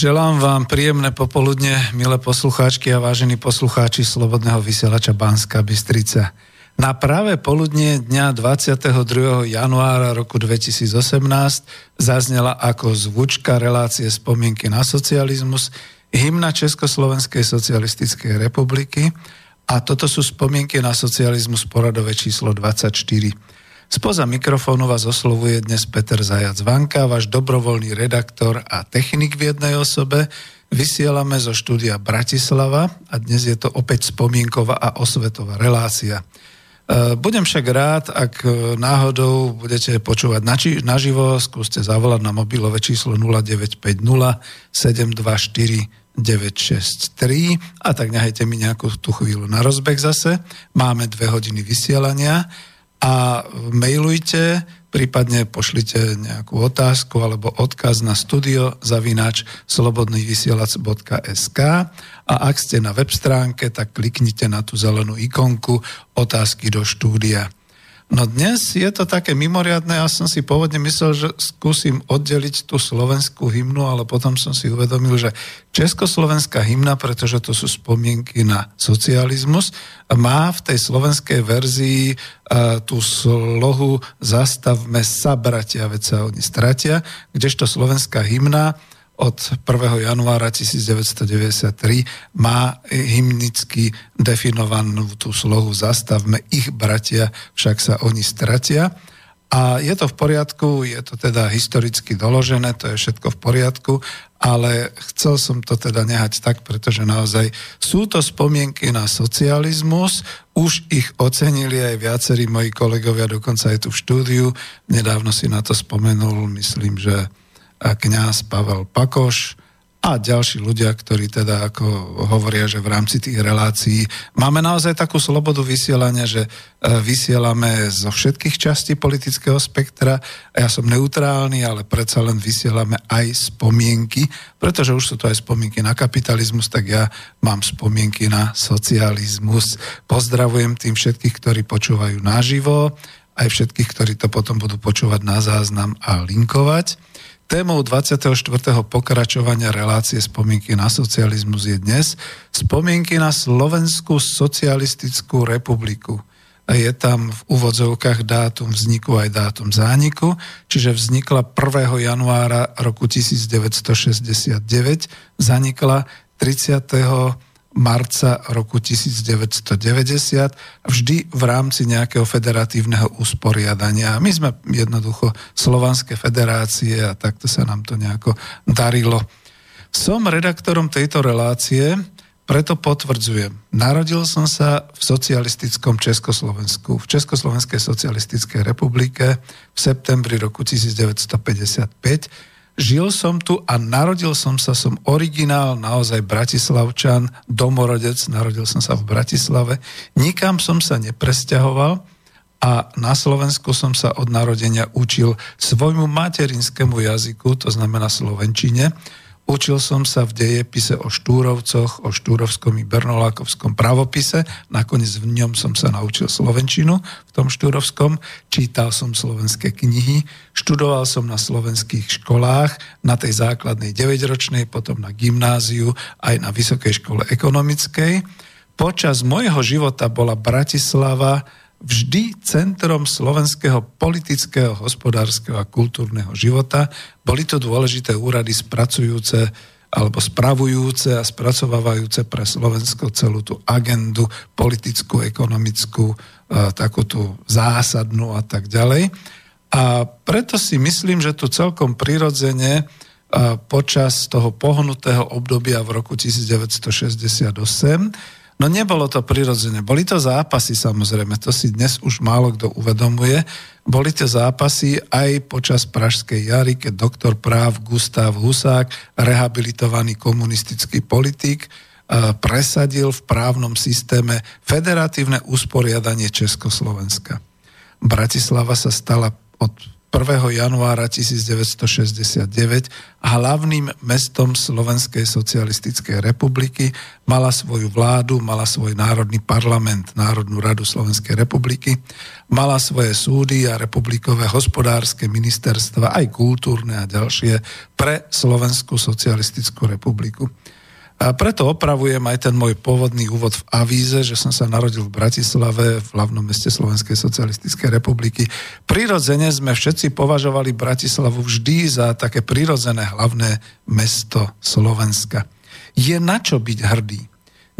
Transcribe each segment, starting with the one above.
Želám vám príjemné popoludne, milé poslucháčky a vážení poslucháči Slobodného vysielača Banska Bystrica. Na práve poludnie dňa 22. januára roku 2018 zaznela ako zvučka relácie spomienky na socializmus hymna Československej socialistickej republiky a toto sú spomienky na socializmus poradové číslo 24. Spoza mikrofónu vás oslovuje dnes Peter Zajac Vanka, váš dobrovoľný redaktor a technik v jednej osobe. Vysielame zo štúdia Bratislava a dnes je to opäť spomienková a osvetová relácia. E, budem však rád, ak náhodou budete počúvať naživo, skúste zavolať na mobilové číslo 0950 724 963 a tak nehajte mi nejakú tú chvíľu na rozbeh zase. Máme dve hodiny vysielania a mailujte, prípadne pošlite nejakú otázku alebo odkaz na studio zavináč slobodnývysielac.sk a ak ste na web stránke, tak kliknite na tú zelenú ikonku otázky do štúdia. No dnes je to také mimoriadne, ja som si pôvodne myslel, že skúsim oddeliť tú slovenskú hymnu, ale potom som si uvedomil, že československá hymna, pretože to sú spomienky na socializmus, má v tej slovenskej verzii uh, tú slohu Zastavme sa, bratia, veď sa oni stratia, kdežto slovenská hymna od 1. januára 1993 má hymnicky definovanú tú slohu Zastavme ich bratia, však sa oni stratia. A je to v poriadku, je to teda historicky doložené, to je všetko v poriadku, ale chcel som to teda nehať tak, pretože naozaj sú to spomienky na socializmus, už ich ocenili aj viacerí moji kolegovia, dokonca aj tu v štúdiu. Nedávno si na to spomenul, myslím, že kňaz Pavel Pakoš a ďalší ľudia, ktorí teda ako hovoria, že v rámci tých relácií máme naozaj takú slobodu vysielania, že e, vysielame zo všetkých častí politického spektra ja som neutrálny, ale predsa len vysielame aj spomienky, pretože už sú to aj spomienky na kapitalizmus, tak ja mám spomienky na socializmus. Pozdravujem tým všetkých, ktorí počúvajú naživo, aj všetkých, ktorí to potom budú počúvať na záznam a linkovať. Témou 24. pokračovania relácie spomienky na socializmus je dnes spomienky na Slovenskú socialistickú republiku. Je tam v úvodzovkách dátum vzniku aj dátum zániku, čiže vznikla 1. januára roku 1969, zanikla 30 marca roku 1990 vždy v rámci nejakého federatívneho usporiadania. My sme jednoducho slovanské federácie a takto sa nám to nejako darilo. Som redaktorom tejto relácie, preto potvrdzujem. Narodil som sa v socialistickom Československu, v Československej socialistickej republike v septembri roku 1955 žil som tu a narodil som sa, som originál, naozaj bratislavčan, domorodec, narodil som sa v Bratislave. Nikam som sa nepresťahoval a na Slovensku som sa od narodenia učil svojmu materinskému jazyku, to znamená slovenčine. Učil som sa v dejepise o Štúrovcoch, o Štúrovskom i Bernolákovskom pravopise. Nakoniec v ňom som sa naučil slovenčinu, v tom Štúrovskom. Čítal som slovenské knihy, študoval som na slovenských školách, na tej základnej 9-ročnej, potom na gymnáziu, aj na Vysokej škole ekonomickej. Počas môjho života bola Bratislava vždy centrom slovenského politického, hospodárskeho a kultúrneho života. Boli to dôležité úrady spracujúce alebo spravujúce a spracovávajúce pre Slovensko celú tú agendu politickú, ekonomickú, takú tú zásadnú a tak ďalej. A preto si myslím, že tu celkom prirodzene počas toho pohnutého obdobia v roku 1968 No nebolo to prirodzene. Boli to zápasy samozrejme, to si dnes už málo kto uvedomuje. Boli to zápasy aj počas Pražskej jary, keď doktor práv Gustav Husák, rehabilitovaný komunistický politik, e, presadil v právnom systéme federatívne usporiadanie Československa. Bratislava sa stala od januára 1969 hlavným mestom Slovenskej socialistickej republiky, mala svoju vládu, mala svoj národný parlament, Národnú radu Slovenskej republiky, mala svoje súdy a republikové hospodárske ministerstva, aj kultúrne a ďalšie pre Slovenskú socialistickú republiku. A preto opravujem aj ten môj pôvodný úvod v avíze, že som sa narodil v Bratislave, v hlavnom meste Slovenskej socialistickej republiky. Prirodzene sme všetci považovali Bratislavu vždy za také prirodzené hlavné mesto Slovenska. Je na čo byť hrdý.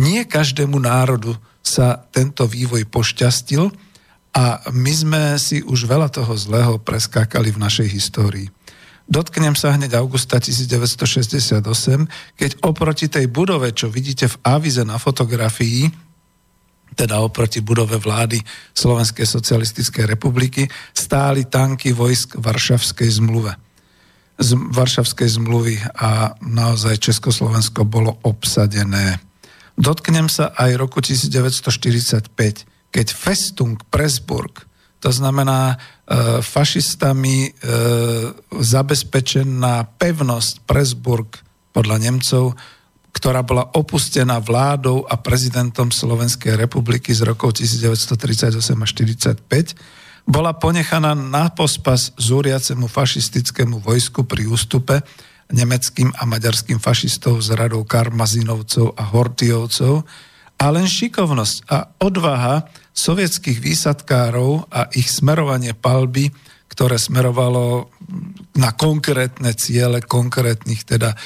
Nie každému národu sa tento vývoj pošťastil a my sme si už veľa toho zlého preskákali v našej histórii. Dotknem sa hneď augusta 1968, keď oproti tej budove, čo vidíte v avize na fotografii, teda oproti budove vlády Slovenskej socialistickej republiky, stáli tanky vojsk Varšavskej zmluve. Z Varšavskej zmluvy a naozaj Československo bolo obsadené. Dotknem sa aj roku 1945, keď Festung Presburg to znamená e, fašistami e, zabezpečená pevnosť Presburg podľa Nemcov, ktorá bola opustená vládou a prezidentom Slovenskej republiky z rokov 1938 a 1945, bola ponechaná na pospas zúriacemu fašistickému vojsku pri ústupe nemeckým a maďarským fašistov z radou Karmazinovcov a Hortiovcov, a len šikovnosť a odvaha sovietských výsadkárov a ich smerovanie palby, ktoré smerovalo na konkrétne ciele konkrétnych teda e,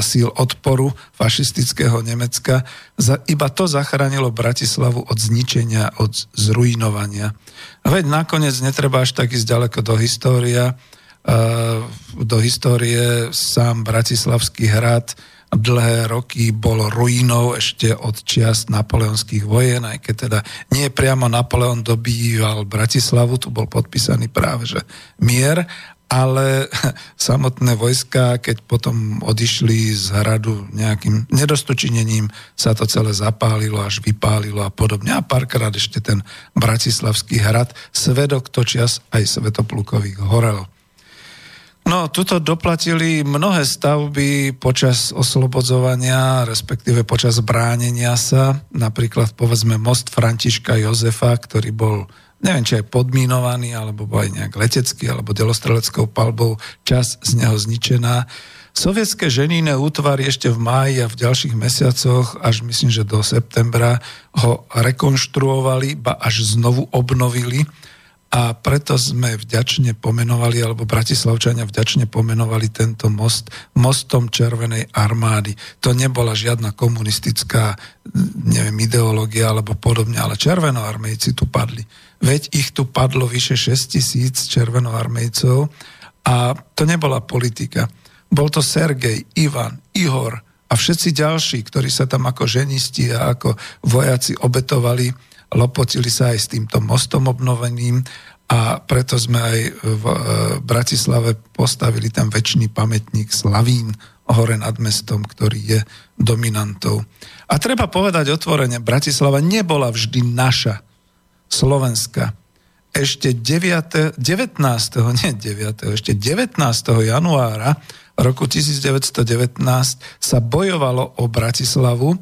síl odporu fašistického Nemecka. Za, iba to zachránilo Bratislavu od zničenia, od zrujnovania. Veď nakoniec netreba až tak ísť ďaleko do história, e, do histórie sám Bratislavský hrad dlhé roky bol ruinou ešte od čiast napoleonských vojen, aj keď teda nie priamo Napoleon dobýval Bratislavu, tu bol podpísaný práve že mier, ale samotné vojska, keď potom odišli z hradu nejakým nedostočinením, sa to celé zapálilo, až vypálilo a podobne. A párkrát ešte ten bratislavský hrad, svedok to čas aj Svetoplukových horel. No, tuto doplatili mnohé stavby počas oslobodzovania, respektíve počas bránenia sa. Napríklad, povedzme, most Františka Jozefa, ktorý bol, neviem, či aj podmínovaný, alebo bol aj nejak letecký, alebo delostreleckou palbou, čas z neho zničená. Sovietské ženíne útvary ešte v máji a v ďalších mesiacoch, až myslím, že do septembra, ho rekonštruovali, ba až znovu obnovili a preto sme vďačne pomenovali, alebo Bratislavčania vďačne pomenovali tento most mostom Červenej armády. To nebola žiadna komunistická, neviem, ideológia alebo podobne, ale červenoarmejci tu padli. Veď ich tu padlo vyše 6 tisíc červenoarmejcov a to nebola politika. Bol to Sergej, Ivan, Ihor a všetci ďalší, ktorí sa tam ako ženisti a ako vojaci obetovali lopotili sa aj s týmto mostom obnoveným a preto sme aj v e, Bratislave postavili tam väčší pamätník Slavín hore nad mestom, ktorý je dominantou. A treba povedať otvorene, Bratislava nebola vždy naša, Slovenska. Ešte 9, 19. nie 9. ešte 19. januára roku 1919 sa bojovalo o Bratislavu.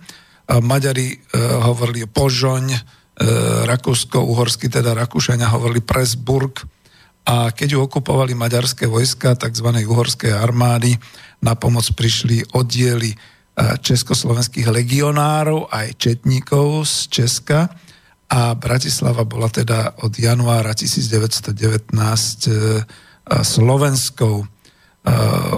Maďari e, hovorili Požoň, E, rakúsko-uhorskí, teda Rakúšania hovorili Presburg a keď ju okupovali maďarské vojska tzv. uhorskej armády, na pomoc prišli oddiely e, československých legionárov aj četníkov z Česka a Bratislava bola teda od januára 1919 e, slovenskou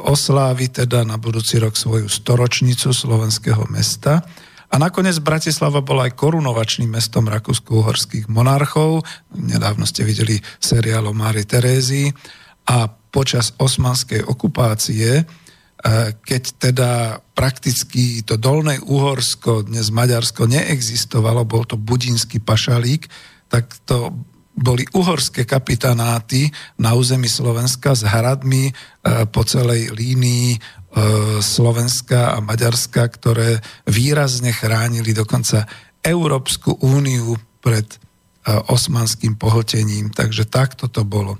oslávi teda na budúci rok svoju storočnicu slovenského mesta a nakoniec Bratislava bola aj korunovačným mestom rakúsko-uhorských monarchov. Nedávno ste videli seriál o Mári Terézii. A počas osmanskej okupácie, e, keď teda prakticky to dolné Uhorsko, dnes Maďarsko, neexistovalo, bol to budínsky pašalík, tak to boli uhorské kapitanáty na území Slovenska s hradmi e, po celej línii Slovenska a Maďarska, ktoré výrazne chránili dokonca Európsku úniu pred e, osmanským pohltením. Takže takto to bolo.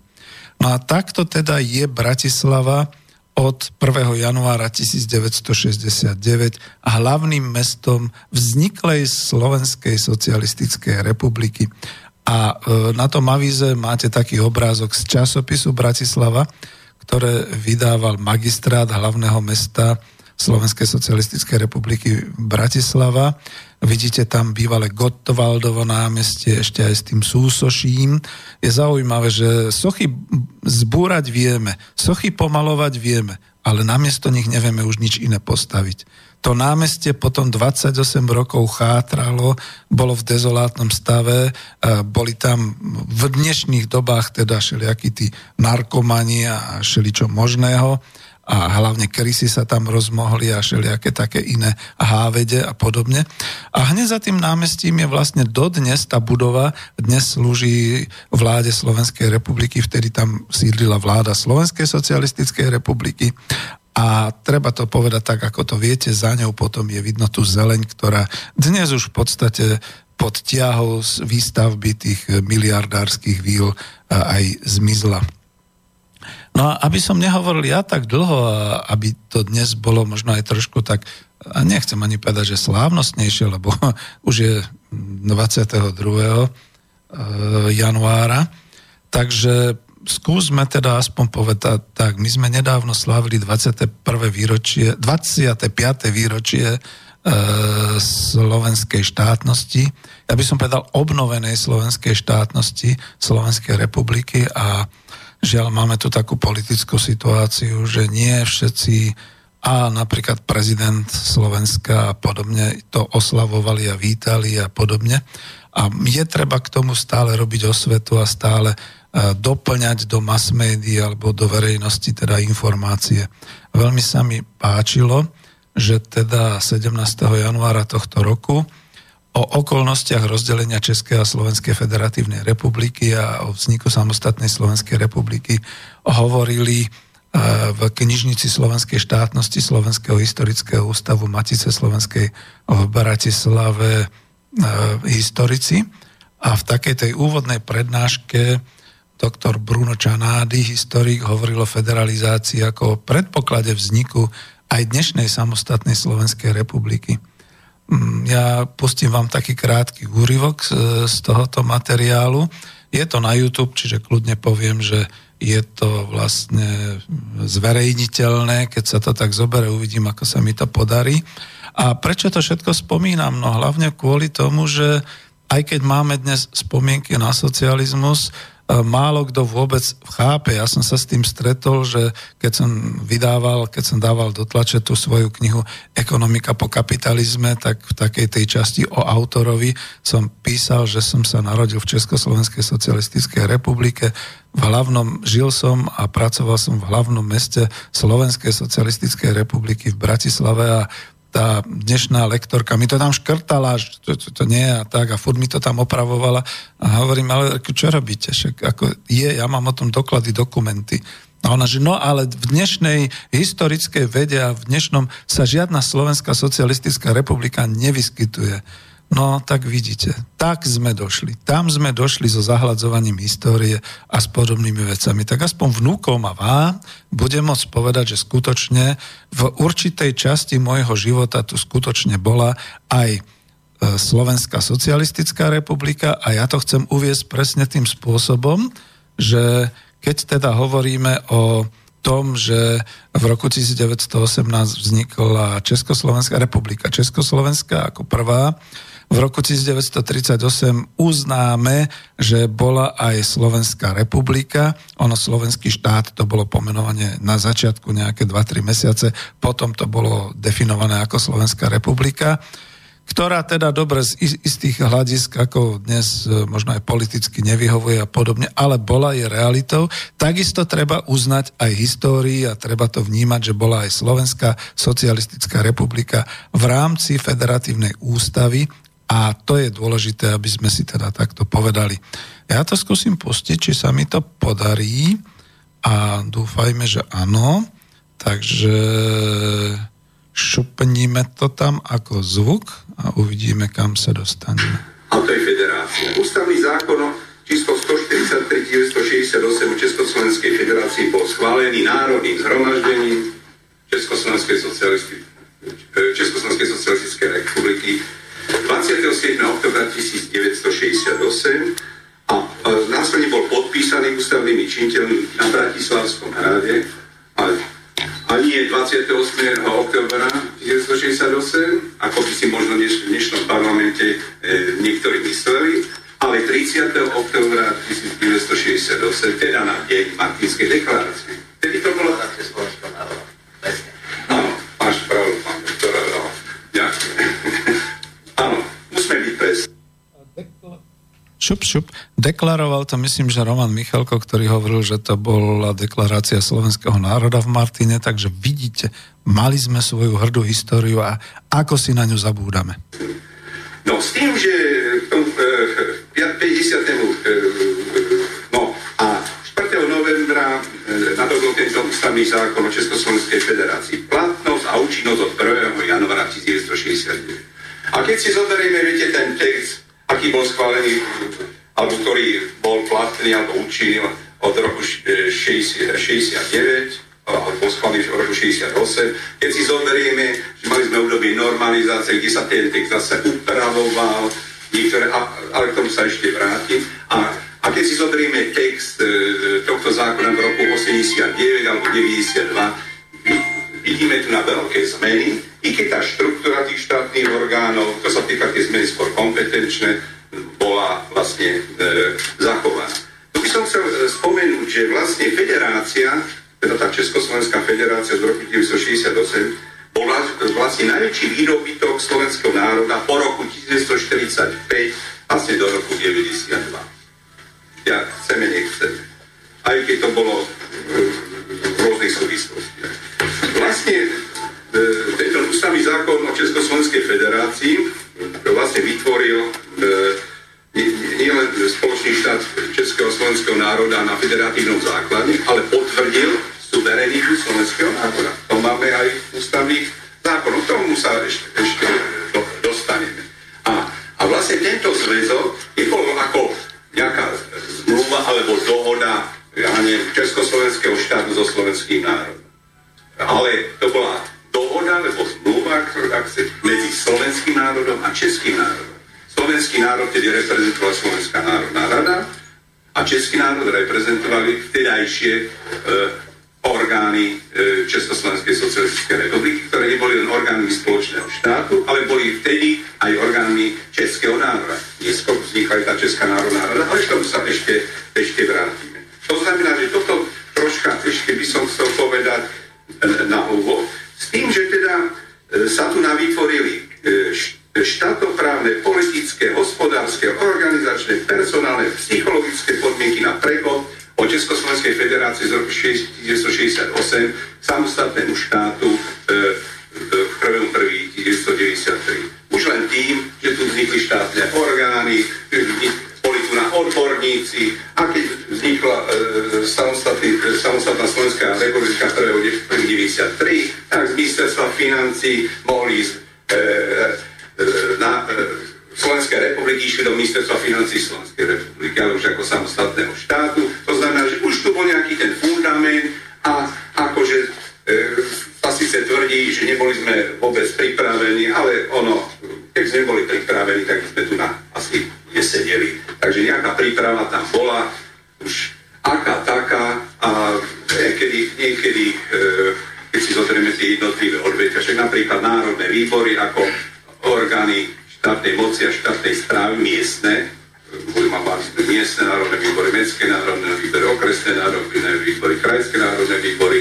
No a takto teda je Bratislava od 1. januára 1969 a hlavným mestom vzniklej Slovenskej socialistickej republiky. A e, na tom avíze máte taký obrázok z časopisu Bratislava, ktoré vydával magistrát hlavného mesta Slovenskej socialistickej republiky Bratislava. Vidíte tam bývalé Gottwaldovo námestie, ešte aj s tým súsoším. Je zaujímavé, že sochy zbúrať vieme, sochy pomalovať vieme, ale namiesto nich nevieme už nič iné postaviť. To námestie potom 28 rokov chátralo, bolo v dezolátnom stave, boli tam v dnešných dobách teda všelijakí tí narkomani a všeličo možného. A hlavne krysy sa tam rozmohli a všelijaké také iné hávede a podobne. A hneď za tým námestím je vlastne dodnes tá budova, dnes slúži vláde Slovenskej republiky, vtedy tam sídlila vláda Slovenskej socialistickej republiky a treba to povedať tak, ako to viete, za ňou potom je vidno tú zeleň, ktorá dnes už v podstate pod ťahou z výstavby tých miliardárskych víl aj zmizla. No a aby som nehovoril ja tak dlho, aby to dnes bolo možno aj trošku tak, a nechcem ani povedať, že slávnostnejšie, lebo už je 22. E, januára, takže skúsme teda aspoň povedať tak, my sme nedávno slávili 21. výročie, 25. výročie e, slovenskej štátnosti, ja by som povedal obnovenej slovenskej štátnosti Slovenskej republiky a Žiaľ, máme tu takú politickú situáciu, že nie všetci a napríklad prezident Slovenska a podobne to oslavovali a vítali a podobne. A je treba k tomu stále robiť osvetu a stále doplňať do mass médií alebo do verejnosti teda informácie. Veľmi sa mi páčilo, že teda 17. januára tohto roku o okolnostiach rozdelenia Českej a Slovenskej federatívnej republiky a o vzniku samostatnej Slovenskej republiky hovorili e, v knižnici Slovenskej štátnosti Slovenského historického ústavu Matice Slovenskej v Bratislave e, historici. A v takej tej úvodnej prednáške doktor Bruno Čanády, historik, hovoril o federalizácii ako o predpoklade vzniku aj dnešnej samostatnej Slovenskej republiky. Mm, ja pustím vám taký krátky úryvok z, tohoto materiálu. Je to na YouTube, čiže kľudne poviem, že je to vlastne zverejniteľné, keď sa to tak zobere, uvidím, ako sa mi to podarí. A prečo to všetko spomínam? No hlavne kvôli tomu, že aj keď máme dnes spomienky na socializmus, málo kto vôbec chápe. Ja som sa s tým stretol, že keď som vydával, keď som dával do tlače tú svoju knihu Ekonomika po kapitalizme, tak v takej tej časti o autorovi som písal, že som sa narodil v Československej socialistickej republike. V hlavnom, žil som a pracoval som v hlavnom meste Slovenskej socialistickej republiky v Bratislave a tá dnešná lektorka mi to tam škrtala, že to, to, to nie a tak a furt mi to tam opravovala a hovorím, ale čo robíte? Však ako je, ja mám o tom doklady, dokumenty. A ona, že no ale v dnešnej historickej vede a v dnešnom sa žiadna Slovenská socialistická republika nevyskytuje. No, tak vidíte, tak sme došli. Tam sme došli so zahľadzovaním histórie a s podobnými vecami. Tak aspoň vnúkom a vám budem môcť povedať, že skutočne v určitej časti môjho života tu skutočne bola aj e, Slovenská socialistická republika a ja to chcem uviesť presne tým spôsobom, že keď teda hovoríme o tom, že v roku 1918 vznikla Československá republika. Československá ako prvá v roku 1938 uznáme, že bola aj Slovenská republika. Ono slovenský štát, to bolo pomenovanie na začiatku nejaké 2-3 mesiace, potom to bolo definované ako Slovenská republika ktorá teda dobre z istých hľadisk, ako dnes e, možno aj politicky nevyhovuje a podobne, ale bola je realitou. Takisto treba uznať aj histórii a treba to vnímať, že bola aj Slovenská socialistická republika v rámci federatívnej ústavy a to je dôležité, aby sme si teda takto povedali. Ja to skúsim pustiť, či sa mi to podarí a dúfajme, že áno. Takže šupníme to tam ako zvuk a uvidíme, kam sa dostaneme. A to je federácia. Ústavný zákon číslo 143 1968 v Československej federácii bol schválený národným zhromaždením Československej, Československej socialistickej republiky 27. oktobra 1968 a následne bol podpísaný ústavnými činiteľmi na Bratislavskom hrade, ale ani je 28. oktobra 1968, ako by si možno v dnešnom parlamente e, niektorí mysleli, ale 30. oktobra 1968, teda na deň Martinskej deklarácie. Tedy to bolo tak Československo Šup, šup. Deklaroval to, myslím, že Roman Michalko, ktorý hovoril, že to bola deklarácia slovenského národa v Martine, takže vidíte, mali sme svoju hrdú históriu a ako si na ňu zabúdame. No s tým, že e, 50. E, no a 4. novembra e, nadobudol tento ústavný zákon o Československej federácii platnosť a účinnosť od 1. januára 1969. A keď si zoberieme, viete, ten text, aký bol schválený, alebo ktorý bol platný alebo účinný od roku 69, alebo bol schválený v roku 68, keď si zoberieme, že mali sme obdobie normalizácie, kde sa ten text zase upravoval, niektoré, ale k tomu sa ešte vrátim. A, a keď si zoberieme text e, tohto zákona v roku 89 alebo 92, vidíme tu na veľké zmeny, i keď tá štruktúra tých štátnych orgánov, to sa týka tie zmeny skôr kompetenčné, bola vlastne e, zachovaná. Tu by som chcel e, spomenúť, že vlastne federácia, teda tá Československá federácia z roku 1968, bola vlastne najväčší výrobitok slovenského národa po roku 1945, vlastne do roku 92. Ja chceme, nechceme. Aj keď to bolo v rôznych súvislostiach. Vlastne E, tento ústavný zákon o Československej federácii vlastne vytvoril e, nielen spoločný štát Českého slovenského národa na federatívnom základe, ale potvrdil suverenitu slovenského národa. To máme aj ústavný zákon. O tomu sa ešte, ešte do, dostaneme. A, a vlastne tento zväzok je bol ako nejaká zmluva alebo dohoda ja neviem, Československého štátu so slovenským národom. Ale to bola dohoda alebo zmluva, medzi slovenským národom a českým národom. Slovenský národ tedy reprezentovala Slovenská národná rada a český národ reprezentovali vtedajšie e, orgány e, Československej socialistickej republiky, ktoré neboli len orgánmi spoločného štátu, ale boli vtedy aj orgánmi českého národa. Neskôr vznikla aj tá Česká národná rada, ale k tomu sa ešte, ešte vrátime. To znamená, že toto troška ešte by som chcel povedať na úvod, s tým, že teda e, sa tu navytvorili e, štátoprávne, politické, hospodárske, organizačné, personálne, psychologické podmienky na prechod o Československej federácii z roku 1968 samostatnému štátu e, v 1.1.1993. Už len tým, že tu vznikli štátne orgány, tu na odborníci a keď vznikla e, samostatná Slovenská republika 1993, tak z ministerstva financí mohli ísť e, e, na e, Slovenskej republiky išli do ministerstva financí Slovenskej republiky, ale už ako samostatného štátu. To znamená, že už tu bol nejaký ten fundament a akože e, sa tvrdí, že neboli sme vôbec pripravení, ale ono, keď sme boli pripravení, tak sme tu na asi nesedeli. Takže nejaká príprava tam bola, už aká taká a niekedy, niekedy e, keď si zozrieme tie jednotlivé odvetvia, však napríklad národné výbory ako orgány štátnej moci a štátnej správy miestne, budem mať miestne národné výbory, mestské národné výbory, okresné národné výbory, krajské národné výbory,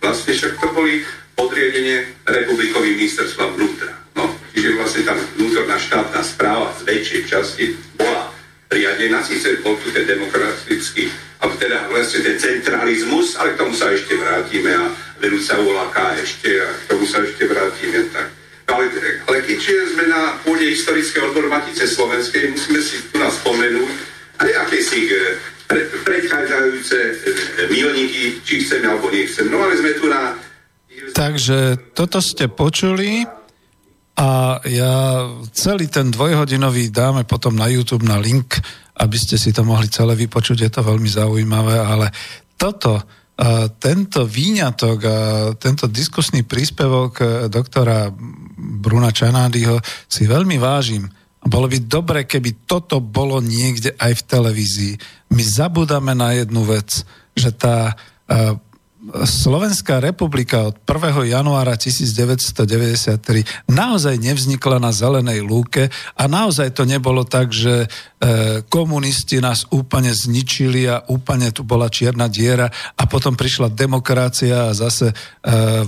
vlastne však to boli podriadenie republikovým ministerstva vnútra. No, čiže vlastne tam vnútorná štátna správa z väčšej časti bola riadená, síce bol tu ten demokratický, ale teda vlastne ten centralizmus, ale k tomu sa ešte vrátime a veru sa volá ešte a k tomu sa ešte vrátime. Tak. Ale, ale keďže sme na pôde historické odbor Matice Slovenskej, musíme si tu nás spomenúť aj akési eh, pre, predchádzajúce eh, milníky, či chceme alebo nechceme. No ale sme tu na Takže toto ste počuli a ja celý ten dvojhodinový dáme potom na YouTube na link, aby ste si to mohli celé vypočuť, je to veľmi zaujímavé, ale toto, tento výňatok a tento diskusný príspevok e, doktora Bruna Čanádyho si veľmi vážim. Bolo by dobre, keby toto bolo niekde aj v televízii. My zabudáme na jednu vec, že tá e, Slovenská republika od 1. januára 1993 naozaj nevznikla na zelenej lúke a naozaj to nebolo tak, že E, komunisti nás úplne zničili a úplne tu bola čierna diera a potom prišla demokracia a zase e,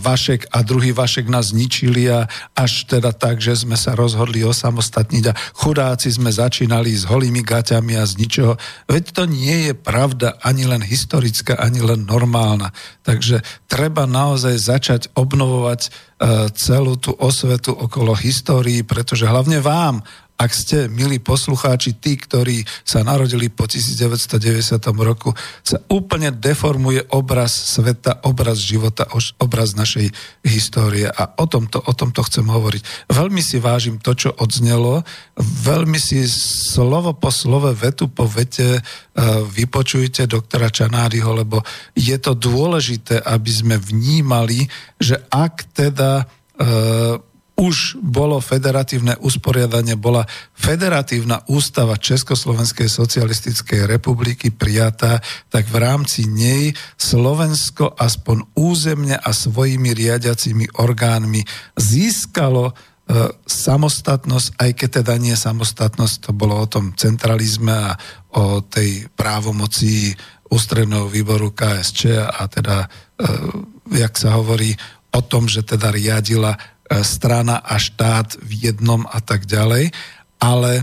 Vašek a druhý Vašek nás zničili a až teda tak, že sme sa rozhodli osamostatniť a chudáci sme začínali s holými gaťami a z ničoho. Veď to nie je pravda ani len historická, ani len normálna. Takže treba naozaj začať obnovovať e, celú tú osvetu okolo histórii, pretože hlavne vám, ak ste, milí poslucháči, tí, ktorí sa narodili po 1990 roku, sa úplne deformuje obraz sveta, obraz života, obraz našej histórie. A o tomto, o tomto chcem hovoriť. Veľmi si vážim to, čo odznelo. Veľmi si slovo po slove, vetu po vete e, vypočujte doktora Čanáriho, lebo je to dôležité, aby sme vnímali, že ak teda e, už bolo federatívne usporiadanie, bola federatívna ústava Československej socialistickej republiky prijatá, tak v rámci nej Slovensko aspoň územne a svojimi riadiacimi orgánmi získalo e, samostatnosť, aj keď teda nie samostatnosť, to bolo o tom centralizme a o tej právomoci ústredného výboru KSČ a teda, e, jak sa hovorí, o tom, že teda riadila strana a štát v jednom a tak ďalej. Ale e,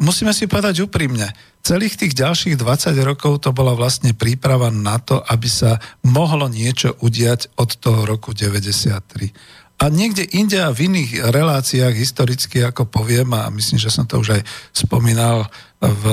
musíme si povedať úprimne, celých tých ďalších 20 rokov to bola vlastne príprava na to, aby sa mohlo niečo udiať od toho roku 93. A niekde inde v iných reláciách historicky, ako poviem, a myslím, že som to už aj spomínal v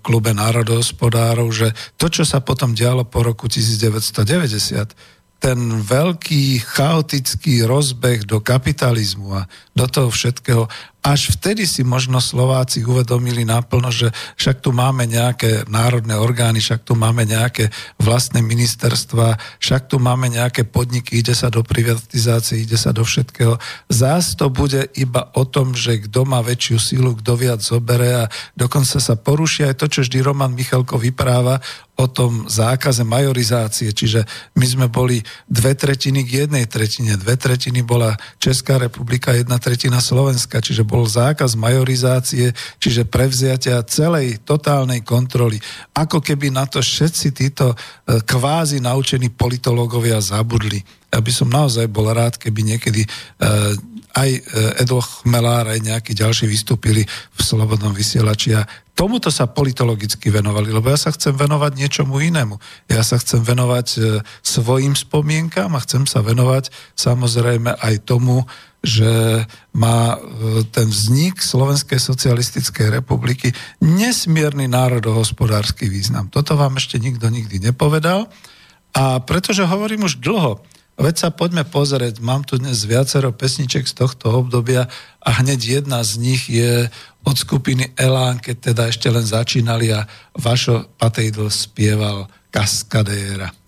klube národohospodárov, že to, čo sa potom dialo po roku 1990, ten veľký chaotický rozbeh do kapitalizmu a do toho všetkého až vtedy si možno Slováci uvedomili naplno, že však tu máme nejaké národné orgány, však tu máme nejaké vlastné ministerstva, však tu máme nejaké podniky, ide sa do privatizácie, ide sa do všetkého. Zás to bude iba o tom, že kto má väčšiu sílu, kto viac zobere a dokonca sa porušia aj to, čo vždy Roman Michalko vypráva o tom zákaze majorizácie, čiže my sme boli dve tretiny k jednej tretine, dve tretiny bola Česká republika, jedna tretina Slovenska, čiže bol zákaz majorizácie, čiže prevziatia celej totálnej kontroly. Ako keby na to všetci títo e, kvázi naučení politológovia zabudli. Ja by som naozaj bol rád, keby niekedy e, aj e, Edo Chmelár, aj nejakí ďalší vystúpili v Slobodnom vysielači a tomuto sa politologicky venovali, lebo ja sa chcem venovať niečomu inému. Ja sa chcem venovať svojim spomienkam a chcem sa venovať samozrejme aj tomu, že má e, ten vznik Slovenskej socialistickej republiky nesmierny národohospodársky význam. Toto vám ešte nikto nikdy nepovedal. A pretože hovorím už dlho, veď sa poďme pozrieť, mám tu dnes viacero pesniček z tohto obdobia a hneď jedna z nich je od skupiny Elán, keď teda ešte len začínali a Vašo Patejdl spieval Kaskadéra.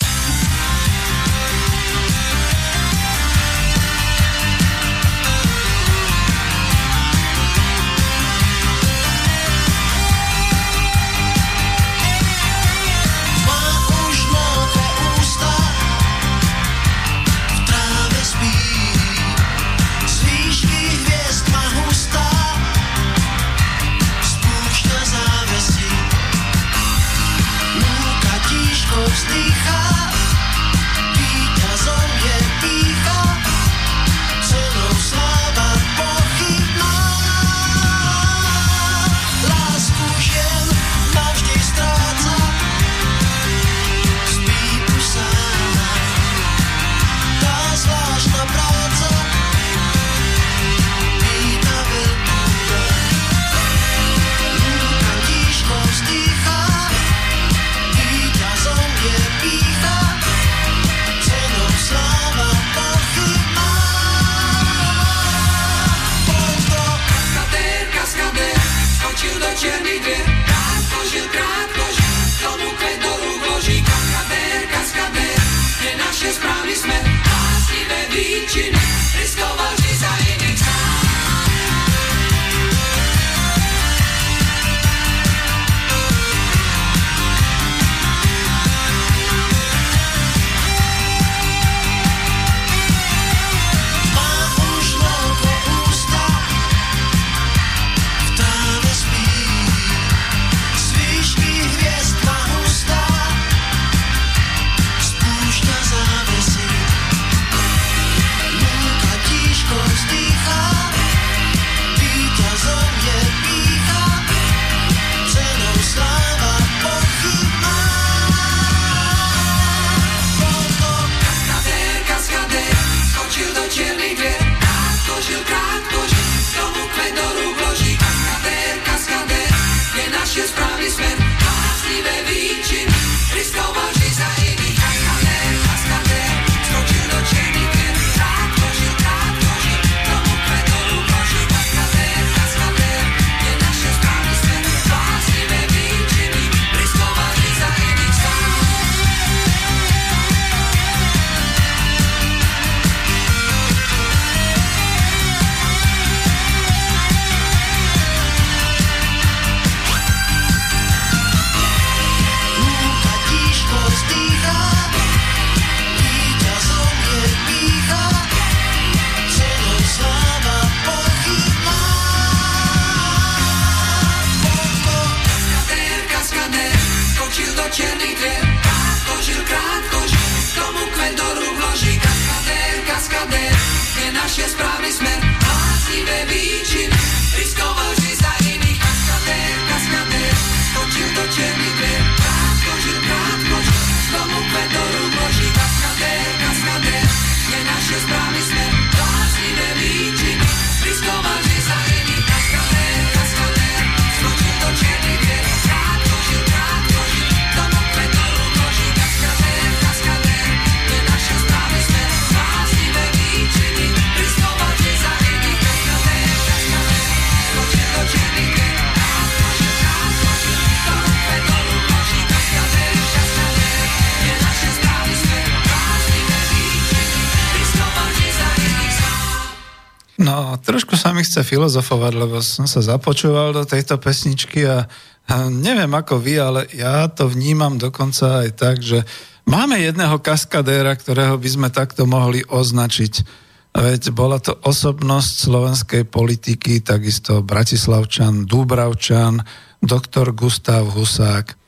Trošku sa mi chce filozofovať, lebo som sa započúval do tejto pesničky a, a neviem ako vy, ale ja to vnímam dokonca aj tak, že máme jedného kaskadéra, ktorého by sme takto mohli označiť. Veď bola to osobnosť slovenskej politiky, takisto Bratislavčan, Dúbravčan, doktor Gustav Husák.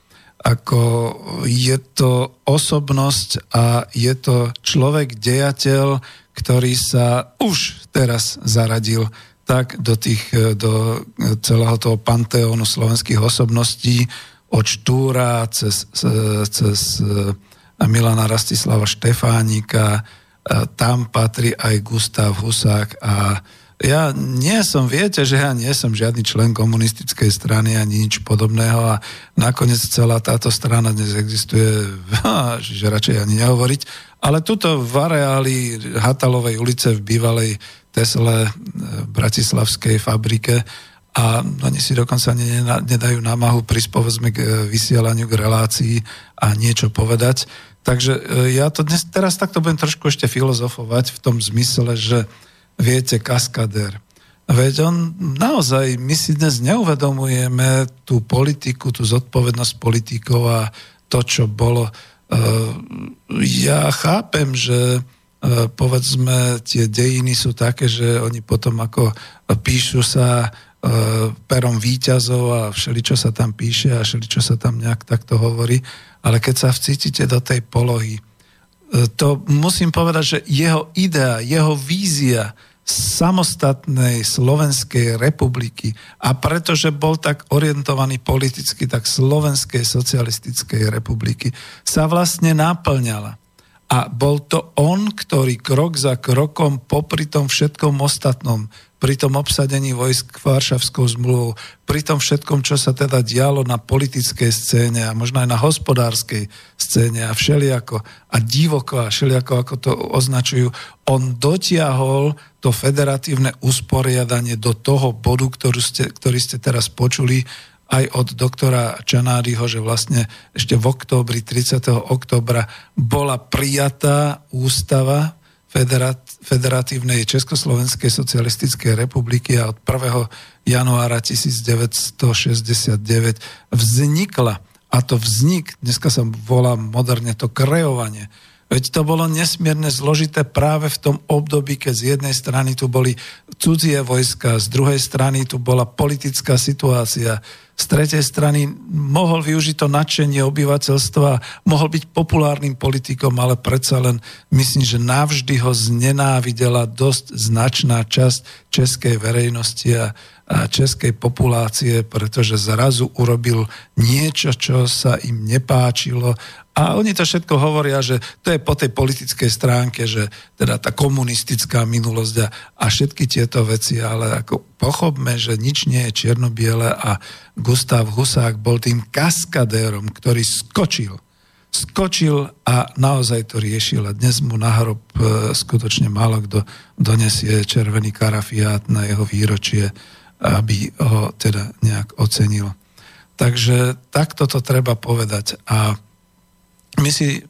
Ako je to osobnosť a je to človek dejateľ, ktorý sa už teraz zaradil tak do, tých, e, do celého toho panteónu slovenských osobností od Štúra cez, cez e, Milana Rastislava Štefánika, e, tam patrí aj Gustav Husák a ja nie som, viete, že ja nie som žiadny člen komunistickej strany ani nič podobného a nakoniec celá táto strana dnes existuje, že radšej ani nehovoriť, ale tuto v areáli Hatalovej ulice v bývalej Tesle bratislavskej fabrike a oni si dokonca nedajú námahu prísť povedzme k vysielaniu, k relácii a niečo povedať. Takže e, ja to dnes, teraz takto budem trošku ešte filozofovať v tom zmysle, že viete, kaskader. Veď on naozaj, my si dnes neuvedomujeme tú politiku, tú zodpovednosť politikov a to, čo bolo. E, ja chápem, že e, povedzme tie dejiny sú také, že oni potom ako píšu sa e, perom výťazov a všeličo sa tam píše a všeličo sa tam nejak takto hovorí, ale keď sa vcítite do tej polohy, to musím povedať, že jeho idea, jeho vízia samostatnej Slovenskej republiky a pretože bol tak orientovaný politicky, tak Slovenskej socialistickej republiky sa vlastne naplňala. A bol to on, ktorý krok za krokom popri tom všetkom ostatnom pri tom obsadení vojsk Varšavskou zmluvou, pri tom všetkom, čo sa teda dialo na politickej scéne a možno aj na hospodárskej scéne a všelijako a divoko a všelijako, ako to označujú, on dotiahol to federatívne usporiadanie do toho bodu, ktorý ste, ktorý ste teraz počuli aj od doktora Čanádyho, že vlastne ešte v októbri, 30. oktobra bola prijatá ústava federat, Federatívnej Československej socialistickej republiky a od 1. januára 1969 vznikla, a to vznik, dneska sa volá moderne to kreovanie, Veď to bolo nesmierne zložité práve v tom období, keď z jednej strany tu boli cudzie vojska, z druhej strany tu bola politická situácia, z tretej strany mohol využiť to nadšenie obyvateľstva, mohol byť populárnym politikom, ale predsa len myslím, že navždy ho znenávidela dosť značná časť českej verejnosti a, českej populácie, pretože zrazu urobil niečo, čo sa im nepáčilo a oni to všetko hovoria, že to je po tej politickej stránke, že teda tá komunistická minulosť a, a všetky tieto veci, ale ako pochopme, že nič nie je čierno-biele a Gustav Husák bol tým kaskadérom, ktorý skočil. Skočil a naozaj to riešil a dnes mu na hrob e, skutočne málo kto donesie červený karafiát na jeho výročie, aby ho teda nejak ocenil. Takže takto to treba povedať. A my si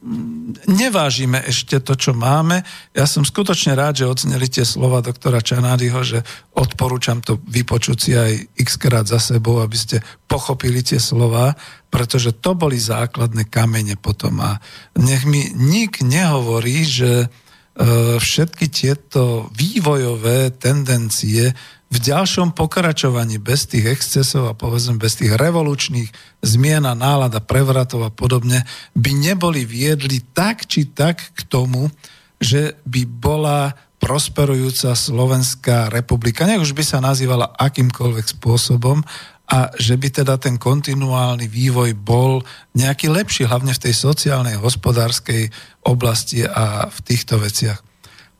nevážime ešte to, čo máme. Ja som skutočne rád, že odzneli tie slova doktora Čanádyho, že odporúčam to vypočuť si aj x krát za sebou, aby ste pochopili tie slova, pretože to boli základné kamene potom. A nech mi nik nehovorí, že e, všetky tieto vývojové tendencie v ďalšom pokračovaní bez tých excesov a povedzme bez tých revolučných zmien a nálad a prevratov a podobne by neboli viedli tak či tak k tomu, že by bola prosperujúca Slovenská republika, nech už by sa nazývala akýmkoľvek spôsobom, a že by teda ten kontinuálny vývoj bol nejaký lepší, hlavne v tej sociálnej, hospodárskej oblasti a v týchto veciach.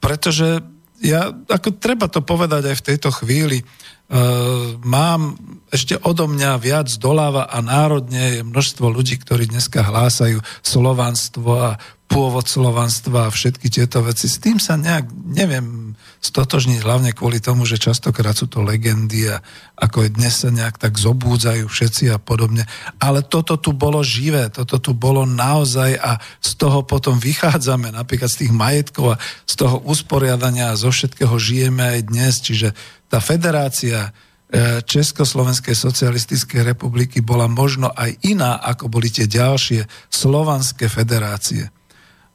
Pretože ja, ako treba to povedať aj v tejto chvíli, Uh, mám ešte odo mňa viac doláva a národne je množstvo ľudí, ktorí dneska hlásajú slovanstvo a pôvod slovanstva a všetky tieto veci. S tým sa nejak, neviem, stotožniť hlavne kvôli tomu, že častokrát sú to legendy a ako je dnes sa nejak tak zobúdzajú všetci a podobne. Ale toto tu bolo živé, toto tu bolo naozaj a z toho potom vychádzame, napríklad z tých majetkov a z toho usporiadania a zo všetkého žijeme aj dnes. Čiže tá federácia e, Československej socialistickej republiky bola možno aj iná, ako boli tie ďalšie slovanské federácie.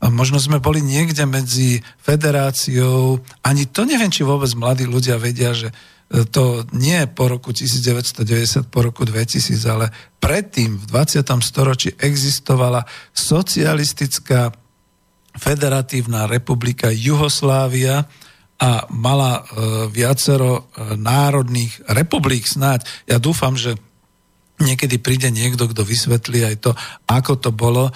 Možno sme boli niekde medzi federáciou, ani to neviem, či vôbec mladí ľudia vedia, že e, to nie po roku 1990, po roku 2000, ale predtým v 20. storočí existovala socialistická federatívna republika Juhoslávia a mala e, viacero e, národných republik snáď. Ja dúfam, že niekedy príde niekto, kto vysvetlí aj to, ako to bolo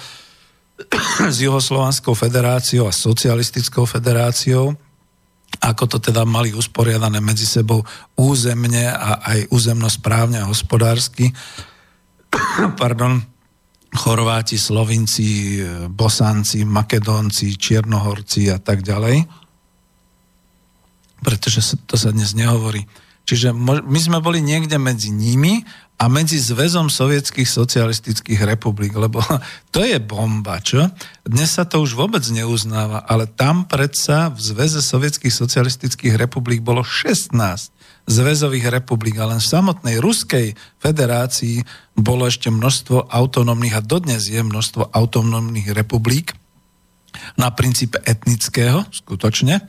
s Juhoslovanskou federáciou a socialistickou federáciou, ako to teda mali usporiadané medzi sebou územne a aj územno správne a hospodársky. Pardon, Chorváti, Slovinci, Bosanci, Makedónci, Čiernohorci a tak ďalej. Pretože to sa dnes nehovorí. Čiže my sme boli niekde medzi nimi a medzi Zväzom sovietských socialistických republik, lebo to je bomba, čo? Dnes sa to už vôbec neuznáva, ale tam predsa v Zväze sovietských socialistických republik bolo 16 zväzových republik a len v samotnej Ruskej federácii bolo ešte množstvo autonómnych a dodnes je množstvo autonómnych republik na princípe etnického, skutočne,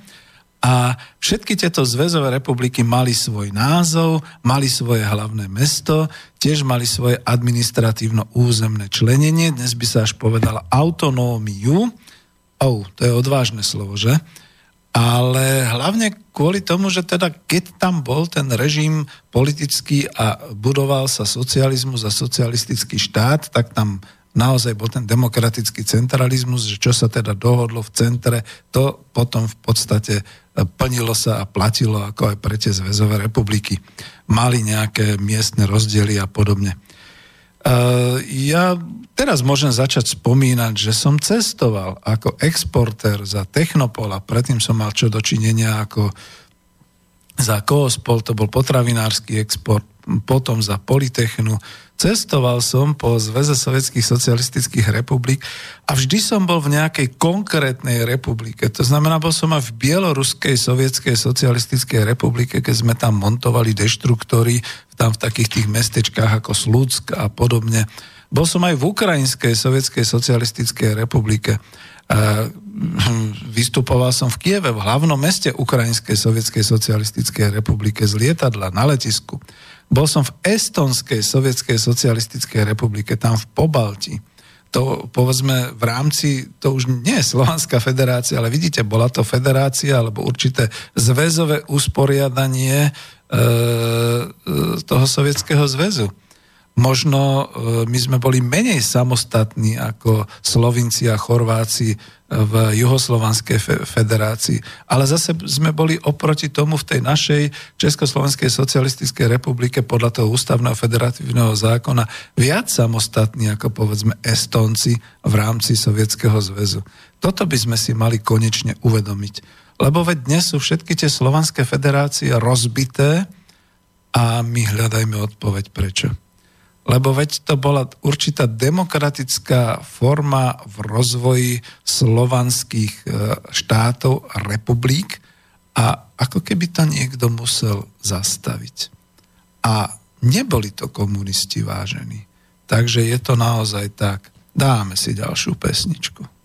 a všetky tieto zväzové republiky mali svoj názov, mali svoje hlavné mesto, tiež mali svoje administratívno-územné členenie, dnes by sa až povedala autonómiu. Oh, to je odvážne slovo, že? Ale hlavne kvôli tomu, že teda keď tam bol ten režim politický a budoval sa socializmus a socialistický štát, tak tam naozaj bol ten demokratický centralizmus, že čo sa teda dohodlo v centre, to potom v podstate plnilo sa a platilo ako aj pre tie zväzové republiky. Mali nejaké miestne rozdiely a podobne. Ja teraz môžem začať spomínať, že som cestoval ako exportér za Technopol a predtým som mal čo dočinenia ako za Koospol, to bol potravinársky export, potom za Politechnu, cestoval som po Zveze sovietských socialistických republik a vždy som bol v nejakej konkrétnej republike. To znamená, bol som aj v Bieloruskej sovietskej socialistickej republike, keď sme tam montovali deštruktory, tam v takých tých mestečkách ako Slúcka a podobne. Bol som aj v Ukrajinskej sovietskej socialistickej republike. Vystupoval som v Kieve, v hlavnom meste Ukrajinskej sovietskej socialistickej republike z lietadla na letisku. Bol som v Estonskej sovietskej socialistickej republike, tam v Pobalti. To povedzme v rámci, to už nie je Slovanská federácia, ale vidíte, bola to federácia alebo určité zväzové usporiadanie e, e, toho sovietského zväzu. Možno e, my sme boli menej samostatní ako Slovinci a Chorváci v Juhoslovanskej federácii. Ale zase sme boli oproti tomu v tej našej Československej socialistickej republike podľa toho ústavného federatívneho zákona viac samostatní ako povedzme Estonci v rámci Sovietskeho zväzu. Toto by sme si mali konečne uvedomiť. Lebo veď dnes sú všetky tie slovanské federácie rozbité a my hľadajme odpoveď prečo lebo veď to bola určitá demokratická forma v rozvoji slovanských e, štátov a republik a ako keby to niekto musel zastaviť. A neboli to komunisti vážení. Takže je to naozaj tak. Dáme si ďalšiu pesničku.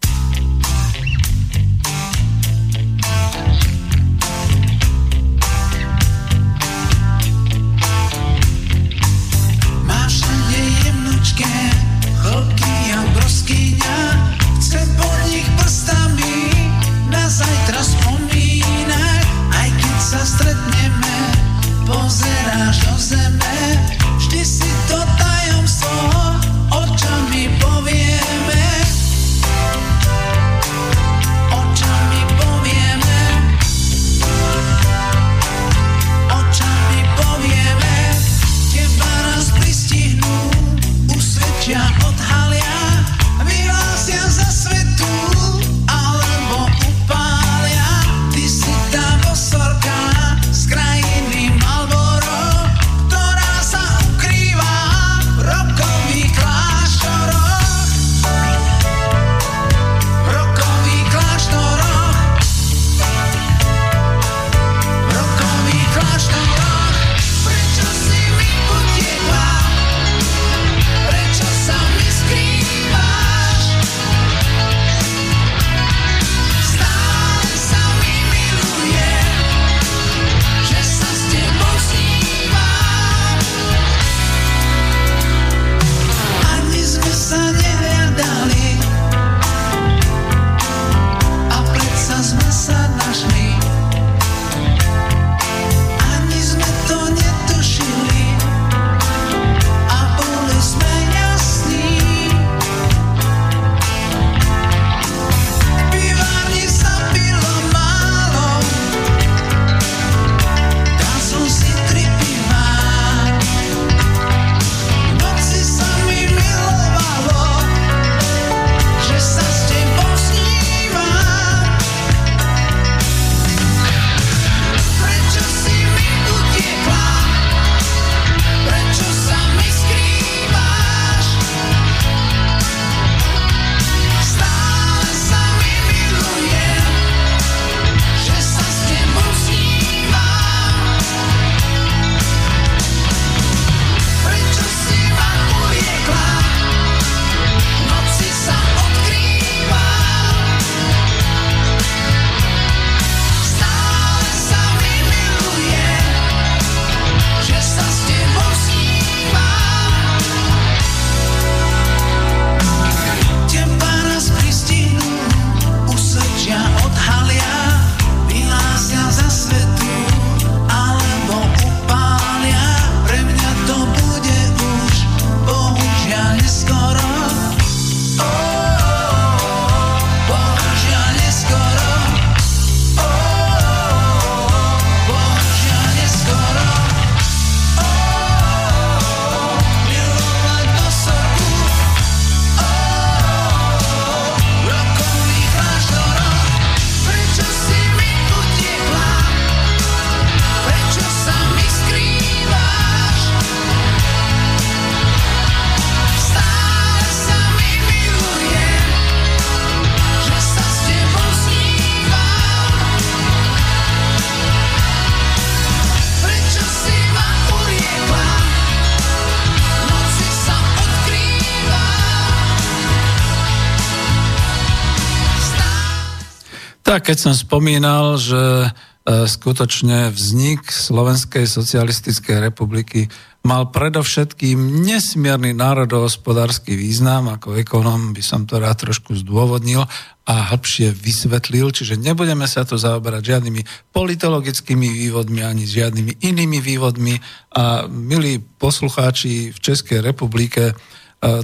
Keď som spomínal, že E, skutočne vznik Slovenskej socialistickej republiky mal predovšetkým nesmierny národohospodársky význam, ako ekonom by som to rád trošku zdôvodnil a hĺbšie vysvetlil, čiže nebudeme sa tu zaoberať žiadnymi politologickými vývodmi ani žiadnymi inými vývodmi. A milí poslucháči v Českej republike,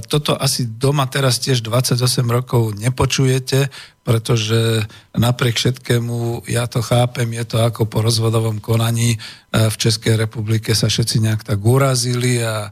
toto asi doma teraz tiež 28 rokov nepočujete, pretože napriek všetkému, ja to chápem, je to ako po rozvodovom konaní v Českej republike sa všetci nejak tak urazili a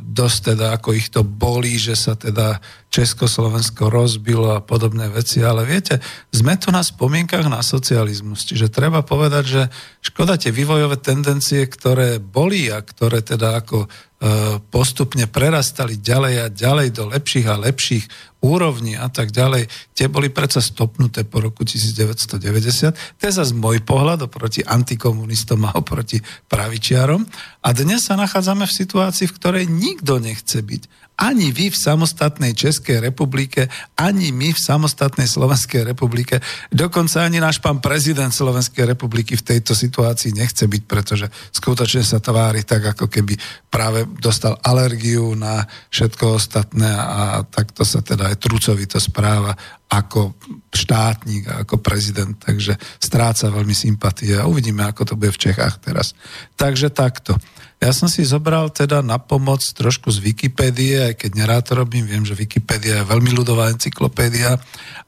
dosť teda, ako ich to bolí, že sa teda Československo rozbilo a podobné veci, ale viete, sme tu na spomienkach na socializmus, čiže treba povedať, že škoda tie vývojové tendencie, ktoré boli a ktoré teda ako E, postupne prerastali ďalej a ďalej do lepších a lepších úrovní a tak ďalej, tie boli predsa stopnuté po roku 1990. To je zase môj pohľad oproti antikomunistom a oproti pravičiarom. A dnes sa nachádzame v situácii, v ktorej nikto nechce byť ani vy v samostatnej Českej republike, ani my v samostatnej Slovenskej republike, dokonca ani náš pán prezident Slovenskej republiky v tejto situácii nechce byť, pretože skutočne sa tvári tak, ako keby práve dostal alergiu na všetko ostatné a takto sa teda aj trucovito správa ako štátnik ako prezident, takže stráca veľmi sympatie a uvidíme, ako to bude v Čechách teraz. Takže takto. Ja som si zobral teda na pomoc trošku z Wikipédie, aj keď nerád to robím, viem, že Wikipédia je veľmi ľudová encyklopédia,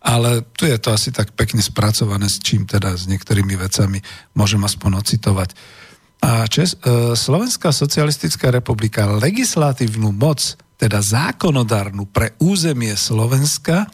ale tu je to asi tak pekne spracované, s čím teda s niektorými vecami môžem aspoň ocitovať. A Čes, e, Slovenská socialistická republika legislatívnu moc, teda zákonodárnu pre územie Slovenska,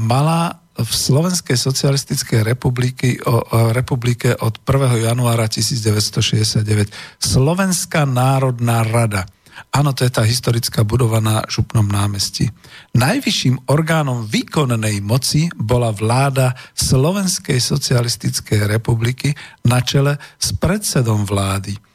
mala v Slovenskej socialistickej republiky, o, o, republike od 1. januára 1969 Slovenská národná rada. Áno, to je tá historická budova na Župnom námestí. Najvyšším orgánom výkonnej moci bola vláda Slovenskej socialistickej republiky na čele s predsedom vlády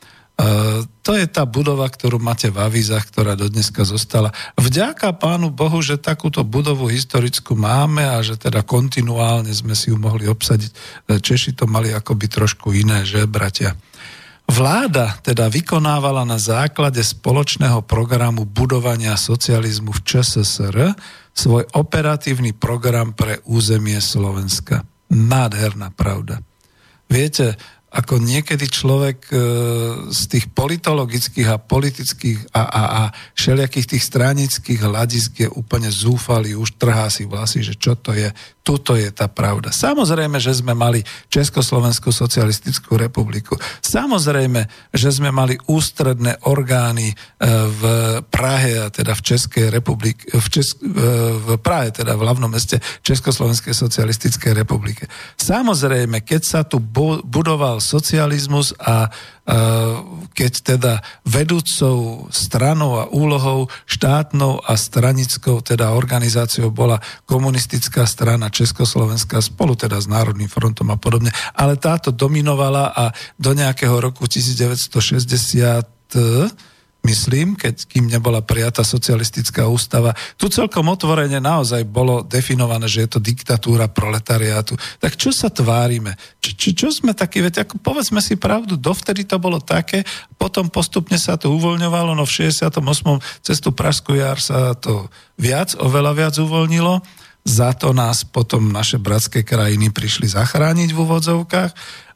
to je tá budova, ktorú máte v avízach, ktorá do dneska zostala. Vďaka pánu Bohu, že takúto budovu historickú máme a že teda kontinuálne sme si ju mohli obsadiť. Češi to mali akoby trošku iné, že bratia? Vláda teda vykonávala na základe spoločného programu budovania socializmu v ČSSR svoj operatívny program pre územie Slovenska. Nádherná pravda. Viete, ako niekedy človek e, z tých politologických a politických a, a, a všelijakých tých stranických hľadisk je úplne zúfalý, už trhá si vlasy, že čo to je, Tuto je tá pravda. Samozrejme, že sme mali Československú socialistickú republiku. Samozrejme, že sme mali ústredné orgány e, v Prahe, teda v Českej republike, v, Česk, e, v Prahe, teda v hlavnom meste Československej socialistickej republike. Samozrejme, keď sa tu budoval socializmus a keď teda vedúcou stranou a úlohou štátnou a stranickou teda organizáciou bola komunistická strana Československa spolu teda s Národným frontom a podobne. Ale táto dominovala a do nejakého roku 1960 myslím, keď kým nebola prijatá socialistická ústava. Tu celkom otvorene naozaj bolo definované, že je to diktatúra proletariátu. Tak čo sa tvárime? Čo, čo, čo sme takí, veď ako povedzme si pravdu, dovtedy to bolo také, potom postupne sa to uvoľňovalo, no v 68. cez Pražskú jar sa to viac, oveľa viac uvoľnilo. Za to nás potom naše bratské krajiny prišli zachrániť v úvodzovkách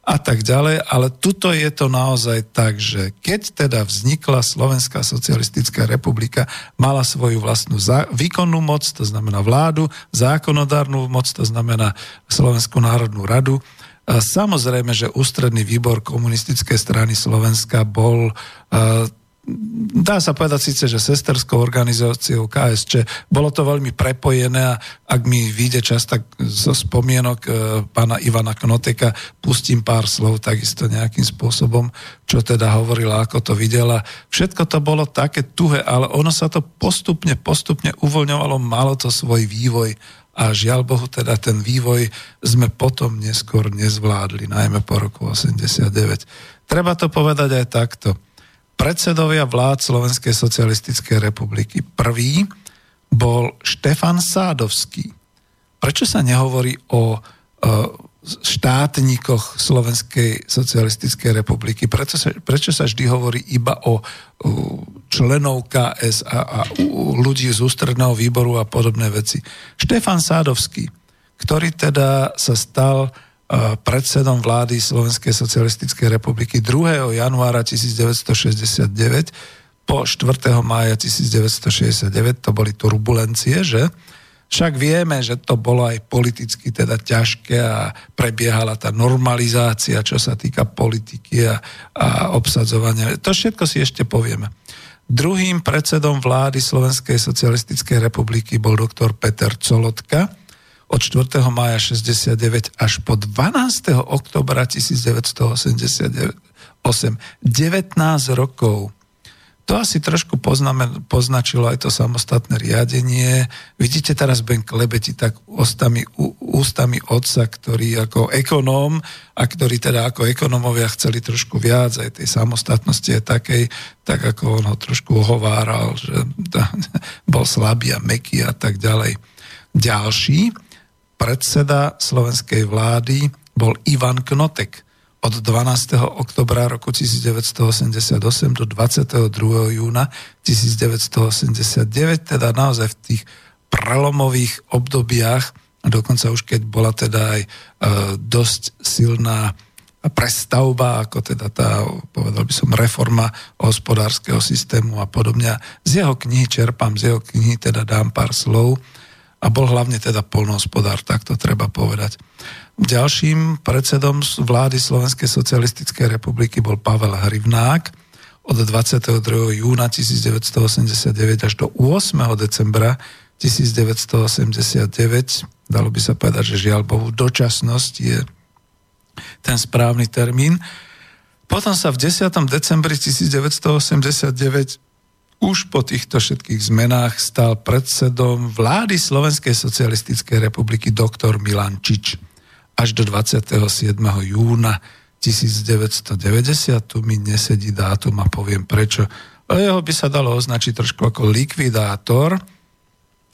a tak ďalej, ale tuto je to naozaj tak, že keď teda vznikla Slovenská socialistická republika, mala svoju vlastnú zá- výkonnú moc, to znamená vládu, zákonodárnu moc, to znamená Slovenskú národnú radu, a samozrejme, že ústredný výbor komunistickej strany Slovenska bol uh, dá sa povedať síce, že sesterskou organizáciou KSČ, bolo to veľmi prepojené a ak mi vyjde čas, tak zo spomienok e, pána Ivana Knoteka pustím pár slov takisto nejakým spôsobom, čo teda hovorila, ako to videla. Všetko to bolo také tuhé, ale ono sa to postupne, postupne uvoľňovalo, malo to svoj vývoj a žiaľ Bohu teda ten vývoj sme potom neskôr nezvládli, najmä po roku 89. Treba to povedať aj takto predsedovia vlád Slovenskej socialistickej republiky. Prvý bol Štefan Sádovský. Prečo sa nehovorí o štátnikoch Slovenskej socialistickej republiky. Prečo sa, prečo sa vždy hovorí iba o členov KS a, a ľudí z ústredného výboru a podobné veci. Štefan Sádovský, ktorý teda sa stal predsedom vlády Slovenskej socialistickej republiky 2. januára 1969 po 4. mája 1969, to boli turbulencie, že? Však vieme, že to bolo aj politicky teda ťažké a prebiehala tá normalizácia, čo sa týka politiky a, a obsadzovania. To všetko si ešte povieme. Druhým predsedom vlády Slovenskej socialistickej republiky bol doktor Peter Colotka od 4. mája 69 až po 12. oktobra 1988. 19 rokov to asi trošku poznáme, poznačilo aj to samostatné riadenie. Vidíte teraz Ben Klebeti tak ústami, ústami otca, ktorý ako ekonóm a ktorý teda ako ekonómovia chceli trošku viac aj tej samostatnosti je takej, tak ako on ho trošku ohováral, že bol slabý a meký a tak ďalej. Ďalší predseda slovenskej vlády bol Ivan Knotek od 12. oktobra roku 1988 do 22. júna 1989, teda naozaj v tých prelomových obdobiach, dokonca už keď bola teda aj e, dosť silná prestavba, ako teda tá, povedal by som, reforma hospodárskeho systému a podobne. Z jeho knihy čerpám, z jeho knihy teda dám pár slov a bol hlavne teda polnohospodár, tak to treba povedať. Ďalším predsedom vlády Slovenskej socialistickej republiky bol Pavel Hrivnák od 22. júna 1989 až do 8. decembra 1989. Dalo by sa povedať, že žiaľ Bohu, dočasnosť je ten správny termín. Potom sa v 10. decembri 1989 už po týchto všetkých zmenách stal predsedom vlády Slovenskej socialistickej republiky doktor Milan Čič až do 27. júna 1990. Tu mi nesedí dátum a poviem prečo. Jeho by sa dalo označiť trošku ako likvidátor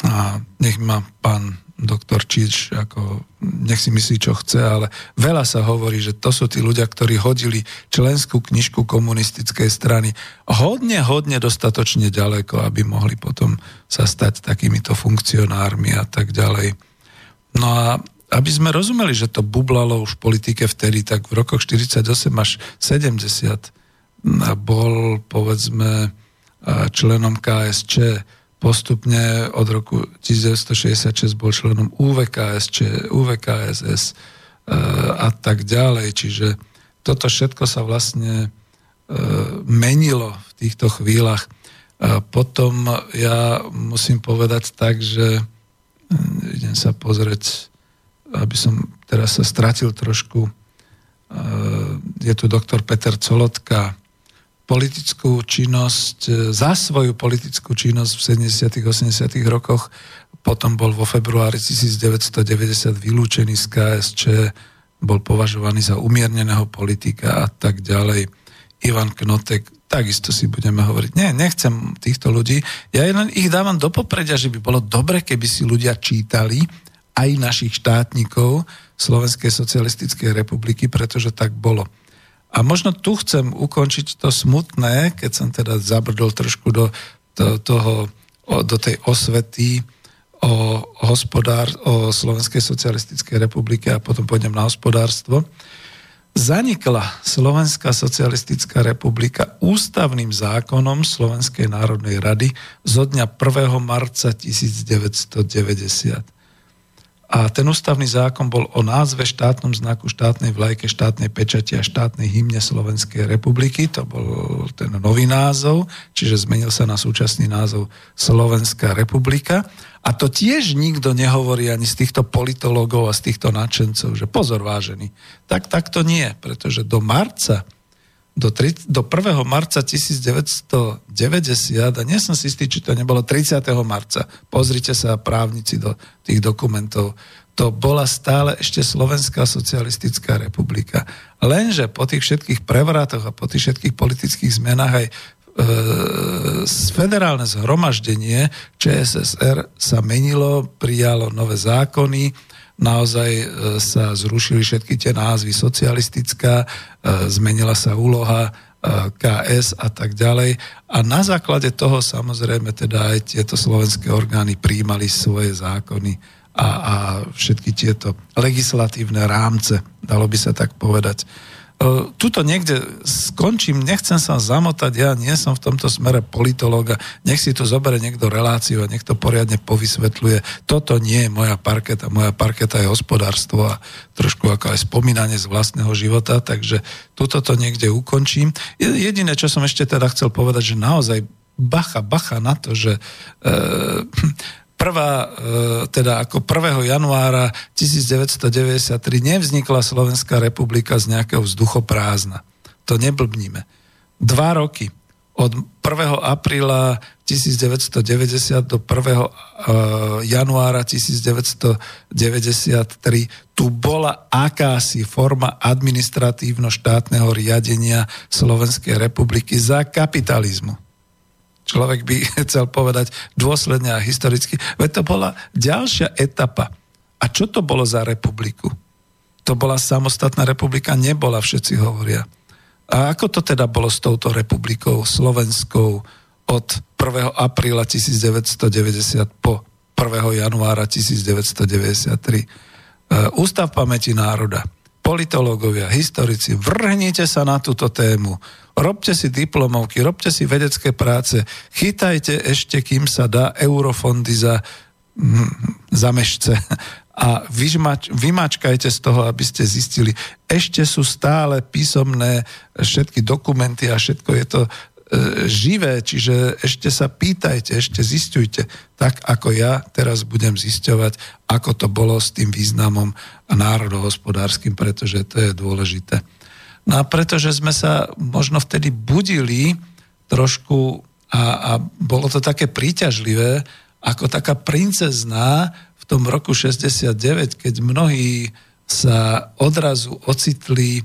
a nech ma pán doktor Čič, ako, nech si myslí, čo chce, ale veľa sa hovorí, že to sú tí ľudia, ktorí hodili členskú knižku komunistickej strany hodne, hodne dostatočne ďaleko, aby mohli potom sa stať takýmito funkcionármi a tak ďalej. No a aby sme rozumeli, že to bublalo už v politike vtedy, tak v rokoch 48 až 70 bol, povedzme, členom KSČ, postupne od roku 1966 bol členom UVKSČ, UVKSS a tak ďalej. Čiže toto všetko sa vlastne e, menilo v týchto chvíľach. Potom ja musím povedať tak, že idem sa pozrieť aby som teraz sa stratil trošku, e, je tu doktor Peter Colotka, politickú činnosť, e, za svoju politickú činnosť v 70. 80. rokoch, potom bol vo februári 1990 vylúčený z KSČ, bol považovaný za umierneného politika a tak ďalej. Ivan Knotek, takisto si budeme hovoriť. Nie, nechcem týchto ľudí. Ja len ich dávam do popredia, že by bolo dobre, keby si ľudia čítali aj našich štátnikov Slovenskej socialistickej republiky, pretože tak bolo. A možno tu chcem ukončiť to smutné, keď som teda zabrdol trošku do, do, toho, do tej osvety o, hospodár, o Slovenskej socialistickej republike a potom pôjdem na hospodárstvo. Zanikla Slovenská socialistická republika ústavným zákonom Slovenskej národnej rady zo dňa 1. marca 1990 a ten ústavný zákon bol o názve, štátnom znaku, štátnej vlajke, štátnej pečati a štátnej hymne Slovenskej republiky. To bol ten nový názov, čiže zmenil sa na súčasný názov Slovenská republika. A to tiež nikto nehovorí ani z týchto politologov a z týchto nadšencov, že pozor vážený. Tak, tak to nie, pretože do marca do, tri, do 1. marca 1990, a nie som si istý, či to nebolo 30. marca, pozrite sa právnici do tých dokumentov, to bola stále ešte Slovenská socialistická republika. Lenže po tých všetkých prevratoch a po tých všetkých politických zmenách aj e, federálne zhromaždenie ČSSR sa menilo, prijalo nové zákony, naozaj e, sa zrušili všetky tie názvy socialistická, e, zmenila sa úloha e, KS a tak ďalej. A na základe toho samozrejme teda aj tieto slovenské orgány príjmali svoje zákony a, a všetky tieto legislatívne rámce, dalo by sa tak povedať. E, tuto niekde skončím, nechcem sa zamotať, ja nie som v tomto smere politológa, nech si tu zoberie niekto reláciu a nech to poriadne povysvetľuje. Toto nie je moja parketa, moja parketa je hospodárstvo a trošku ako aj spomínanie z vlastného života, takže tuto to niekde ukončím. Jediné, čo som ešte teda chcel povedať, že naozaj bacha, bacha na to, že e, prvá, e, teda ako 1. januára 1993 nevznikla Slovenská republika z nejakého vzduchoprázdna. To neblbníme. Dva roky od 1. apríla 1990 do 1. E, januára 1993 tu bola akási forma administratívno-štátneho riadenia Slovenskej republiky za kapitalizmu človek by chcel povedať dôsledne a historicky. Veď to bola ďalšia etapa. A čo to bolo za republiku? To bola samostatná republika, nebola, všetci hovoria. A ako to teda bolo s touto republikou slovenskou od 1. apríla 1990 po 1. januára 1993? E, Ústav pamäti národa, politológovia, historici, vrhnite sa na túto tému robte si diplomovky, robte si vedecké práce, chytajte ešte, kým sa dá eurofondy za, hm, za mešce a vymač, vymačkajte z toho, aby ste zistili, ešte sú stále písomné všetky dokumenty a všetko je to e, živé, čiže ešte sa pýtajte, ešte zistujte, tak ako ja teraz budem zisťovať, ako to bolo s tým významom národohospodárskym, pretože to je dôležité. No a pretože sme sa možno vtedy budili trošku a, a bolo to také príťažlivé, ako taká princezná v tom roku 69, keď mnohí sa odrazu ocitli e,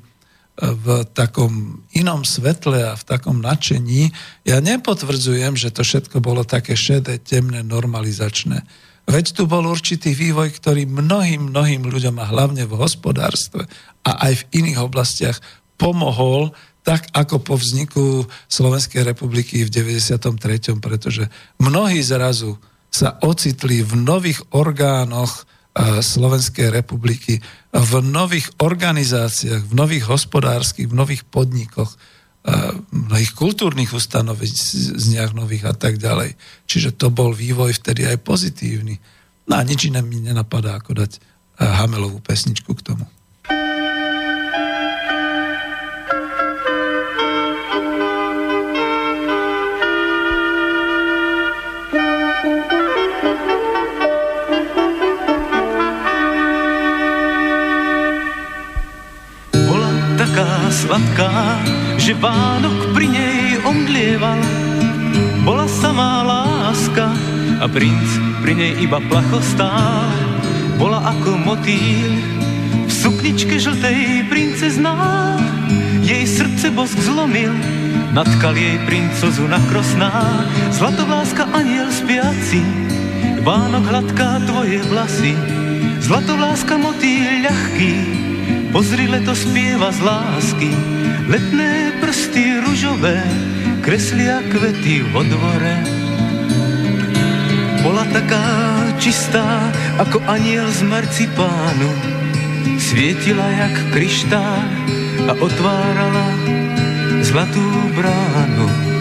v takom inom svetle a v takom nadšení. Ja nepotvrdzujem, že to všetko bolo také šedé, temné, normalizačné. Veď tu bol určitý vývoj, ktorý mnohým, mnohým ľuďom a hlavne v hospodárstve a aj v iných oblastiach pomohol tak ako po vzniku Slovenskej republiky v 93., pretože mnohí zrazu sa ocitli v nových orgánoch e, Slovenskej republiky, v nových organizáciách, v nových hospodárskych, v nových podnikoch, e, mnohých kultúrnych ustanoveniach nových a tak ďalej. Čiže to bol vývoj vtedy aj pozitívny. No a nič iné mi nenapadá, ako dať e, Hamelovú pesničku k tomu. Sladká, že Vánok pri nej omdlieval. Bola samá láska a princ pri nej iba placho stál. Bola ako motýl v sukničke žltej princezná. Jej srdce bosk zlomil, natkal jej princozu na krosná. Zlatovláska aniel spiaci, Vánok hladká tvoje vlasy. Zlatovláska motýl ľahký, Pozri, leto spieva z lásky, letné prsty ružové, kreslia kvety vo dvore. Bola taká čistá, ako aniel z marcipánu, svietila jak kryštál a otvárala zlatú bránu.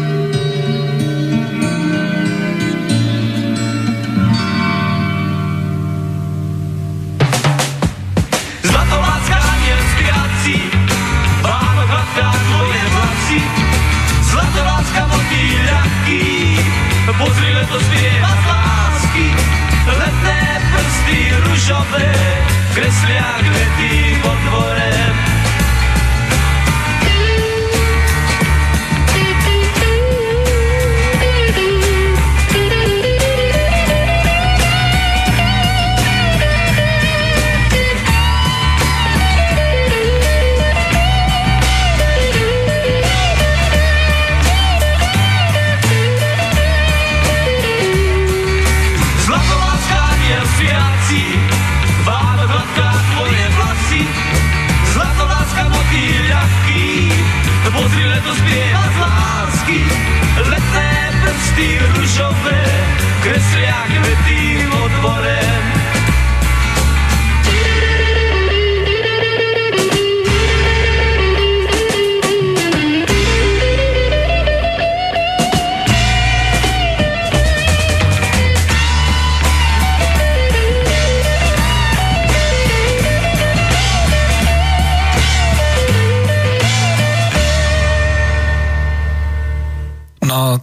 Pozri, leto spieva z lásky, letné prsty ružové, kreslia kvety pod dvorem.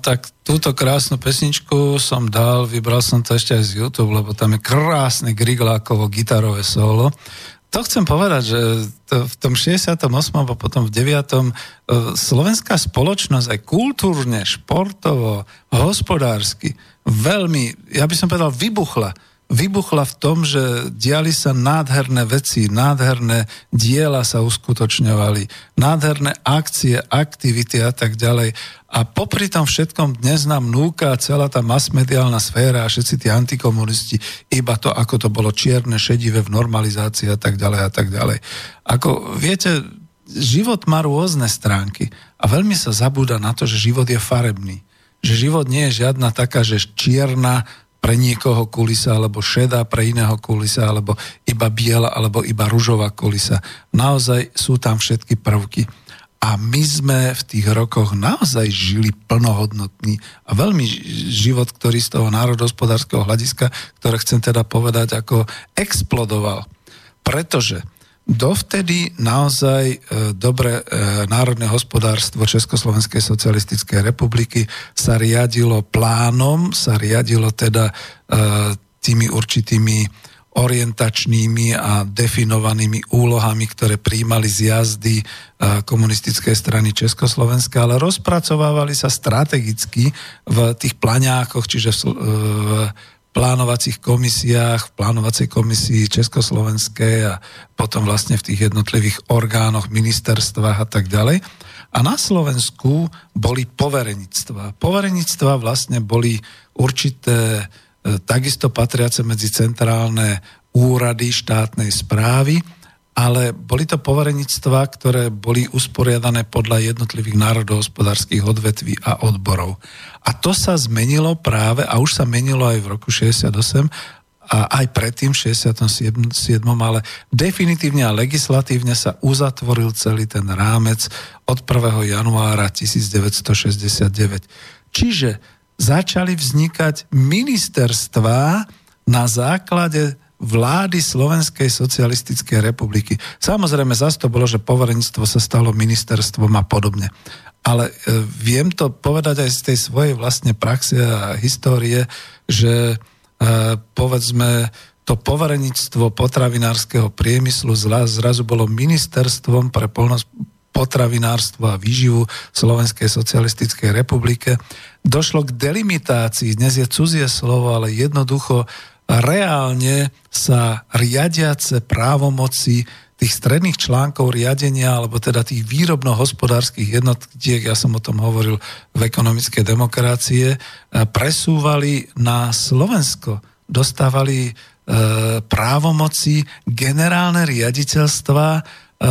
Tak túto krásnu pesničku som dal, vybral som to ešte aj z YouTube, lebo tam je krásne Griglákovo gitarové solo. To chcem povedať, že to v tom 68. a potom v 9. E, slovenská spoločnosť aj kultúrne, športovo, hospodársky veľmi, ja by som povedal, vybuchla vybuchla v tom, že diali sa nádherné veci, nádherné diela sa uskutočňovali, nádherné akcie, aktivity a tak ďalej. A popri tom všetkom dnes nám núka celá tá masmediálna sféra a všetci tí antikomunisti iba to, ako to bolo čierne, šedivé v normalizácii a tak ďalej a tak ďalej. Ako viete, život má rôzne stránky a veľmi sa zabúda na to, že život je farebný. Že život nie je žiadna taká, že čierna, pre niekoho kulisa, alebo šedá pre iného kulisa, alebo iba biela, alebo iba ružová kulisa. Naozaj sú tam všetky prvky. A my sme v tých rokoch naozaj žili plnohodnotný a veľmi život, ktorý z toho národohospodárskeho hľadiska, ktoré chcem teda povedať, ako explodoval. Pretože Dovtedy naozaj e, dobre e, národné hospodárstvo Československej socialistickej republiky sa riadilo plánom, sa riadilo teda e, tými určitými orientačnými a definovanými úlohami, ktoré príjmali z jazdy komunistickej strany Československa, ale rozpracovávali sa strategicky v tých plaňákoch, čiže v plánovacích komisiách, v plánovacej komisii Československej a potom vlastne v tých jednotlivých orgánoch, ministerstvách a tak ďalej. A na Slovensku boli poverenictva. Poverenictva vlastne boli určité, e, takisto patriace medzi centrálne úrady štátnej správy, ale boli to poverenictva, ktoré boli usporiadané podľa jednotlivých národohospodárských odvetví a odborov. A to sa zmenilo práve, a už sa menilo aj v roku 68, a aj predtým v 67. ale definitívne a legislatívne sa uzatvoril celý ten rámec od 1. januára 1969. Čiže začali vznikať ministerstvá na základe vlády Slovenskej socialistickej republiky. Samozrejme, zase to bolo, že poverenictvo sa stalo ministerstvom a podobne. Ale e, viem to povedať aj z tej svojej vlastne praxe a histórie, že e, povedzme to poverenictvo potravinárskeho priemyslu zrazu bolo ministerstvom pre polnosť potravinárstvo a výživu Slovenskej socialistickej republike. Došlo k delimitácii, dnes je cudzie slovo, ale jednoducho reálne sa riadiace právomoci tých stredných článkov riadenia, alebo teda tých výrobno-hospodárskych jednotiek, ja som o tom hovoril v ekonomickej demokracie, e, presúvali na Slovensko. Dostávali e, právomoci generálne riaditeľstva e,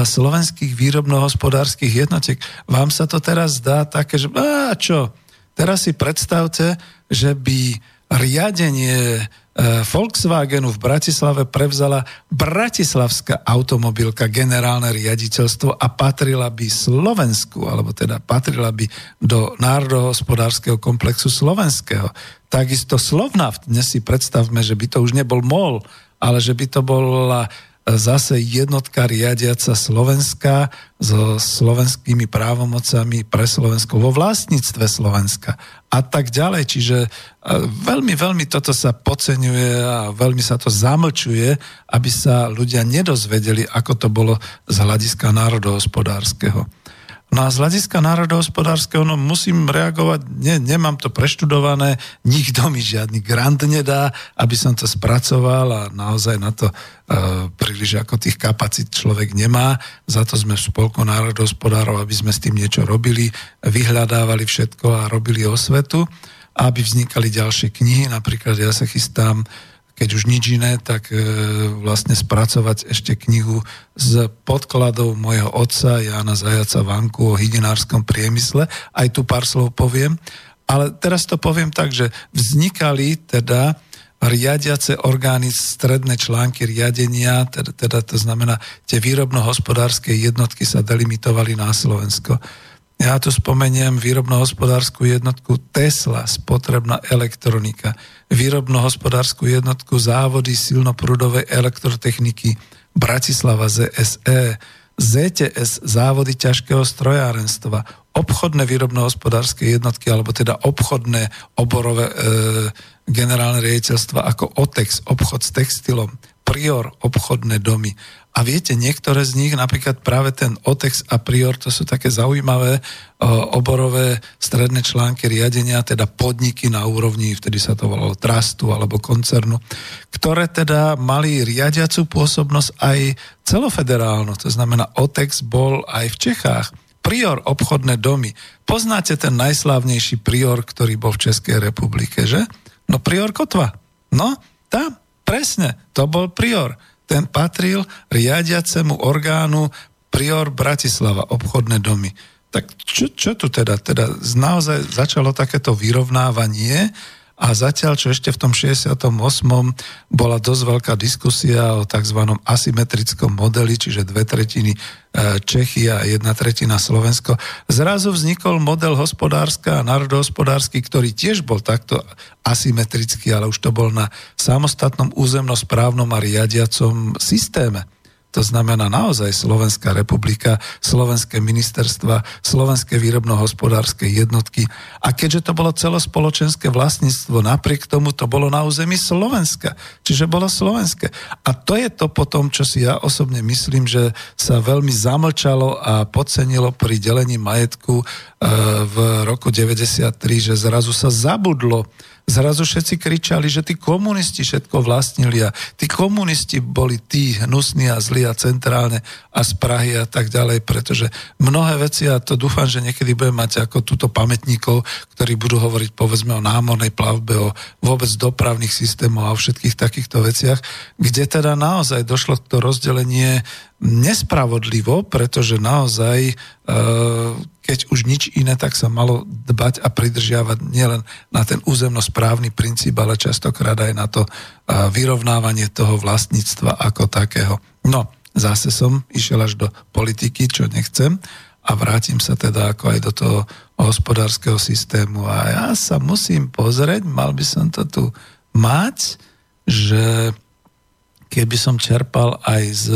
slovenských výrobno-hospodárskych jednotiek. Vám sa to teraz zdá také, že a čo? Teraz si predstavte, že by riadenie Volkswagenu v Bratislave prevzala Bratislavská automobilka generálne riaditeľstvo a patrila by Slovensku, alebo teda patrila by do národohospodárskeho komplexu slovenského. Takisto Slovnaft, dnes si predstavme, že by to už nebol MOL, ale že by to bola zase jednotka riadiaca Slovenska so slovenskými právomocami pre Slovensko vo vlastníctve Slovenska a tak ďalej. Čiže e, veľmi, veľmi toto sa podceňuje a veľmi sa to zamlčuje, aby sa ľudia nedozvedeli, ako to bolo z hľadiska národohospodárskeho. No a z hľadiska národohospodárskeho no musím reagovať, ne, nemám to preštudované, nikto mi žiadny grant nedá, aby som to spracoval a naozaj na to uh, príliš ako tých kapacít človek nemá. Za to sme v Spolku národohospodárov, aby sme s tým niečo robili, vyhľadávali všetko a robili osvetu, aby vznikali ďalšie knihy. Napríklad ja sa chystám keď už nič iné, tak e, vlastne spracovať ešte knihu z podkladov mojho otca Jana Zajaca Vanku o hydinárskom priemysle. Aj tu pár slov poviem. Ale teraz to poviem tak, že vznikali teda riadiace orgány, stredné články riadenia, teda, teda to znamená, tie výrobno-hospodárske jednotky sa delimitovali na Slovensko. Ja tu spomeniem výrobno-hospodárskú jednotku Tesla, spotrebná elektronika, výrobno-hospodárskú jednotku závody silnoprúdovej elektrotechniky Bratislava ZSE, ZTS závody ťažkého strojárenstva, obchodné výrobno-hospodárske jednotky, alebo teda obchodné oborové e, generálne riaditeľstva ako OTEX, obchod s textilom, Prior, obchodné domy. A viete, niektoré z nich, napríklad práve ten OTEX a Prior, to sú také zaujímavé oborové stredné články riadenia, teda podniky na úrovni, vtedy sa to volalo trustu alebo koncernu, ktoré teda mali riadiacu pôsobnosť aj celofederálnu. To znamená, OTEX bol aj v Čechách. Prior obchodné domy. Poznáte ten najslávnejší prior, ktorý bol v Českej republike, že? No prior Kotva. No, tam, presne, to bol prior ten patril riadiacemu orgánu prior Bratislava, obchodné domy. Tak čo, čo tu teda? Teda naozaj začalo takéto vyrovnávanie a zatiaľ, čo ešte v tom 68. bola dosť veľká diskusia o tzv. asymetrickom modeli, čiže dve tretiny e, Čechy a jedna tretina Slovensko, zrazu vznikol model hospodárska a národohospodársky, ktorý tiež bol takto asymetrický, ale už to bol na samostatnom územnosprávnom a riadiacom systéme. To znamená naozaj Slovenská republika, slovenské ministerstva, slovenské výrobno-hospodárske jednotky. A keďže to bolo celospoločenské vlastníctvo, napriek tomu to bolo na území Slovenska. Čiže bolo slovenské. A to je to potom, čo si ja osobne myslím, že sa veľmi zamlčalo a podcenilo pri delení majetku e, v roku 93, že zrazu sa zabudlo Zrazu všetci kričali, že tí komunisti všetko vlastnili a tí komunisti boli tí hnusní a zlí a centrálne a z Prahy a tak ďalej, pretože mnohé veci, a to dúfam, že niekedy budem mať ako túto pamätníkov, ktorí budú hovoriť povedzme o námornej plavbe, o vôbec dopravných systémoch a o všetkých takýchto veciach, kde teda naozaj došlo to rozdelenie nespravodlivo, pretože naozaj, e, keď už nič iné, tak sa malo dbať a pridržiavať nielen na ten územnosprávny princíp, ale častokrát aj na to vyrovnávanie toho vlastníctva ako takého. No, zase som išiel až do politiky, čo nechcem a vrátim sa teda ako aj do toho hospodárskeho systému a ja sa musím pozrieť, mal by som to tu mať, že keby som čerpal aj z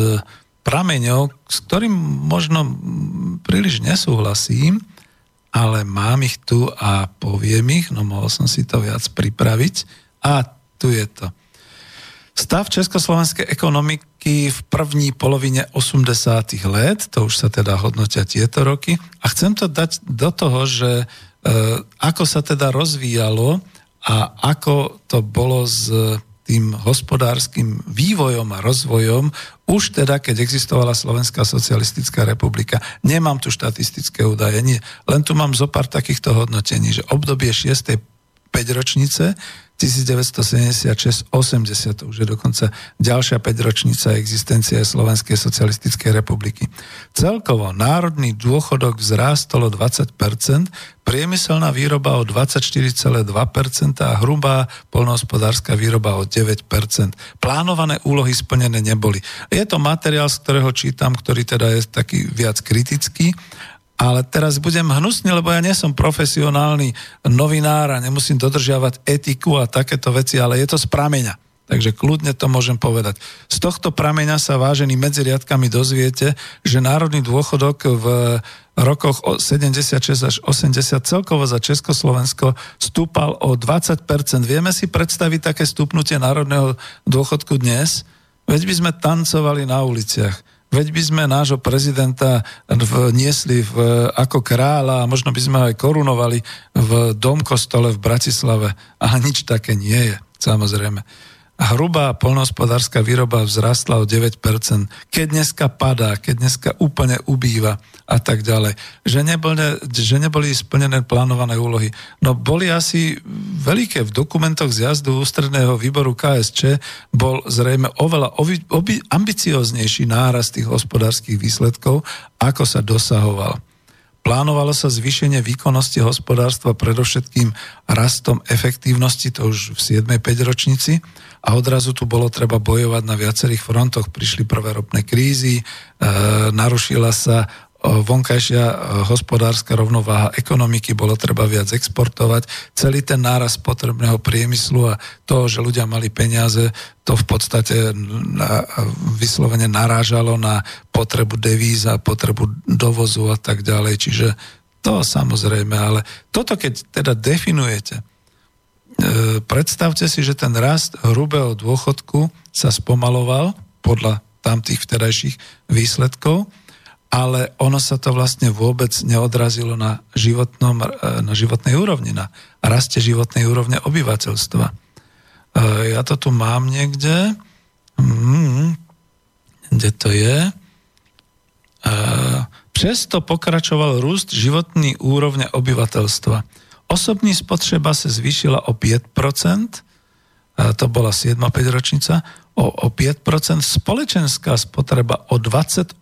prameňov, s ktorým možno príliš nesúhlasím, ale mám ich tu a poviem ich, no mohol som si to viac pripraviť. A tu je to. Stav československej ekonomiky v první polovine 80. let, to už sa teda hodnotia tieto roky, a chcem to dať do toho, že e, ako sa teda rozvíjalo a ako to bolo s tým hospodárskym vývojom a rozvojom už teda, keď existovala Slovenská socialistická republika. Nemám tu štatistické údaje, nie. len tu mám zo pár takýchto hodnotení, že obdobie 6. 5 ročnice 1976-80, to už je dokonca ďalšia 5-ročnica existencie Slovenskej socialistickej republiky. Celkovo národný dôchodok vzrástol o 20%, priemyselná výroba o 24,2% a hrubá polnohospodárska výroba o 9%. Plánované úlohy splnené neboli. Je to materiál, z ktorého čítam, ktorý teda je taký viac kritický ale teraz budem hnusný, lebo ja nie som profesionálny novinár a nemusím dodržiavať etiku a takéto veci, ale je to z prameňa. Takže kľudne to môžem povedať. Z tohto prameňa sa vážený medzi riadkami dozviete, že národný dôchodok v rokoch 76 až 80 celkovo za Československo stúpal o 20%. Vieme si predstaviť také stúpnutie národného dôchodku dnes? Veď by sme tancovali na uliciach. Veď by sme nášho prezidenta niesli v, ako kráľa a možno by sme ho aj korunovali v domkostole v Bratislave. A nič také nie je, samozrejme. Hrubá polnohospodárska výroba vzrastla o 9%, keď dneska padá, keď dneska úplne ubýva a tak ďalej. Že neboli, že neboli splnené plánované úlohy. No boli asi veľké v dokumentoch z jazdu ústredného výboru KSČ bol zrejme oveľa ovi, obi, ambicioznejší náraz tých hospodárskych výsledkov, ako sa dosahoval. Plánovalo sa zvýšenie výkonnosti hospodárstva predovšetkým rastom efektívnosti, to už v 7. 5 ročnici, a odrazu tu bolo treba bojovať na viacerých frontoch. Prišli prvé ropné krízy, e, narušila sa vonkajšia hospodárska rovnováha ekonomiky, bolo treba viac exportovať. Celý ten náraz potrebného priemyslu a to, že ľudia mali peniaze, to v podstate na, vyslovene narážalo na potrebu devíz a potrebu dovozu a tak ďalej. Čiže To samozrejme, ale toto keď teda definujete, e, predstavte si, že ten rast hrubého dôchodku sa spomaloval podľa tamtých vtedajších výsledkov, ale ono sa to vlastne vôbec neodrazilo na, životnom, e, na životnej úrovni, na raste životnej úrovne obyvateľstva. E, ja to tu mám niekde. Hmm, kde to je? Přesto pokračoval růst životní úrovne obyvateľstva. Osobní spotřeba se zvýšila o 5%, to bola 7. 5 ročnica, o, o 5%, společenská spotreba o 28,6%.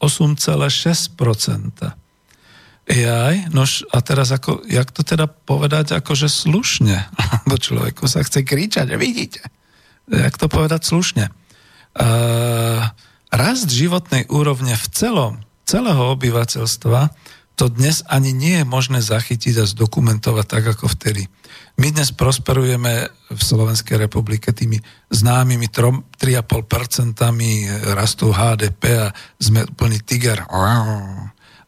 Jaj, nož a teraz ako, jak to teda povedať akože slušne? Bo človeku sa chce kričať, vidíte? Jak to povedať slušne? Uh, rast životnej úrovne v celom celého obyvateľstva to dnes ani nie je možné zachytiť a zdokumentovať tak, ako vtedy. My dnes prosperujeme v Slovenskej republike tými známymi 3,5% rastu HDP a sme úplný tiger.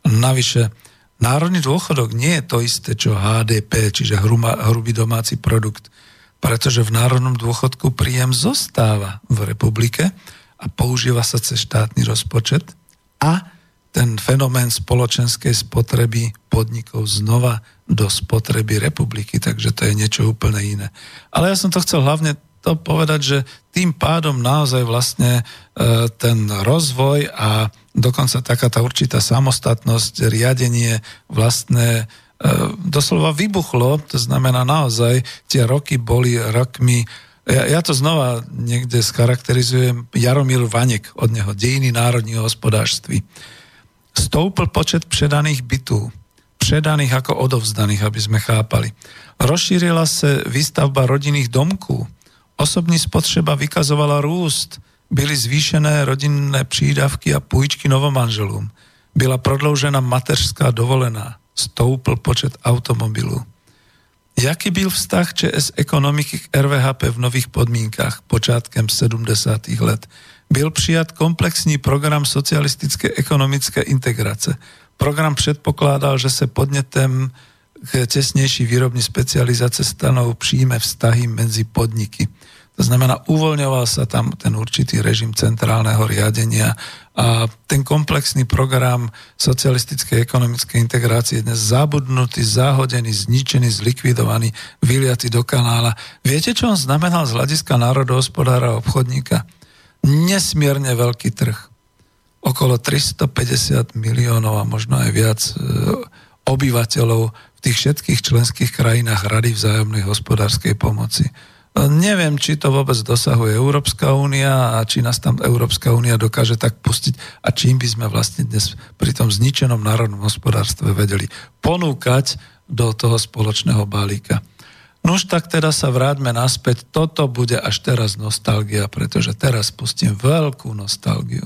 Navyše, národný dôchodok nie je to isté, čo HDP, čiže hrubý domáci produkt, pretože v národnom dôchodku príjem zostáva v republike a používa sa cez štátny rozpočet a ten fenomén spoločenskej spotreby podnikov znova do spotreby republiky, takže to je niečo úplne iné. Ale ja som to chcel hlavne to povedať, že tým pádom naozaj vlastne e, ten rozvoj a dokonca taká tá určitá samostatnosť, riadenie vlastné e, doslova vybuchlo, to znamená naozaj tie roky boli rokmi ja, ja to znova niekde scharakterizujem Jaromír Vanek od neho, Dejiny národního hospodárství stoupl počet předaných bytů. Předaných ako odovzdaných, aby sme chápali. Rozšírila se výstavba rodinných domků. Osobní spotřeba vykazovala růst. Byly zvýšené rodinné přídavky a půjčky novomanželům. Byla prodloužena mateřská dovolená. Stoupl počet automobilů. Jaký byl vztah ČS ekonomiky k RVHP v nových podmínkách počátkem 70. let? Byl přijat komplexní program socialistické ekonomické integrace. Program předpokládal, že se podnětem k tesnejší výrobní specializace stanou příjme vztahy medzi podniky. To znamená, uvoľňoval sa tam ten určitý režim centrálneho riadenia a ten komplexný program socialistickej ekonomickej integrácie je dnes zabudnutý, zahodený, zničený, zlikvidovaný, vyliatý do kanála. Viete, čo on znamenal z hľadiska národohospodára a obchodníka? Nesmierne veľký trh. Okolo 350 miliónov a možno aj viac e, obyvateľov v tých všetkých členských krajinách Rady vzájomnej hospodárskej pomoci. E, neviem, či to vôbec dosahuje Európska únia a či nás tam Európska únia dokáže tak pustiť a čím by sme vlastne dnes pri tom zničenom národnom hospodárstve vedeli ponúkať do toho spoločného balíka. Nož tak teda sa vráťme naspäť. Toto bude až teraz nostalgia, pretože teraz pustím veľkú nostalgiu.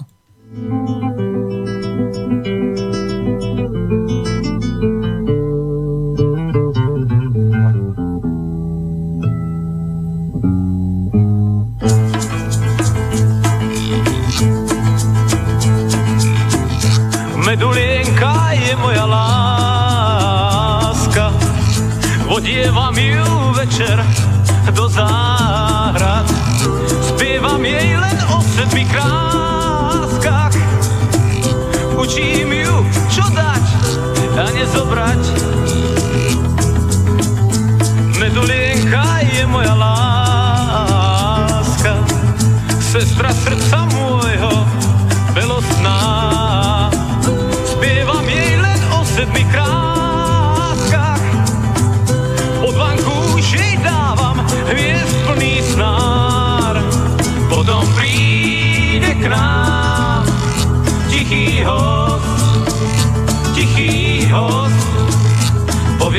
Medulienka je moja láska, vodievam ju večer do záhrad. Spievam jej len o sedmi kráskach. Učím ju, čo dať a nezobrať. Medulienka je moja láska, sestra srdca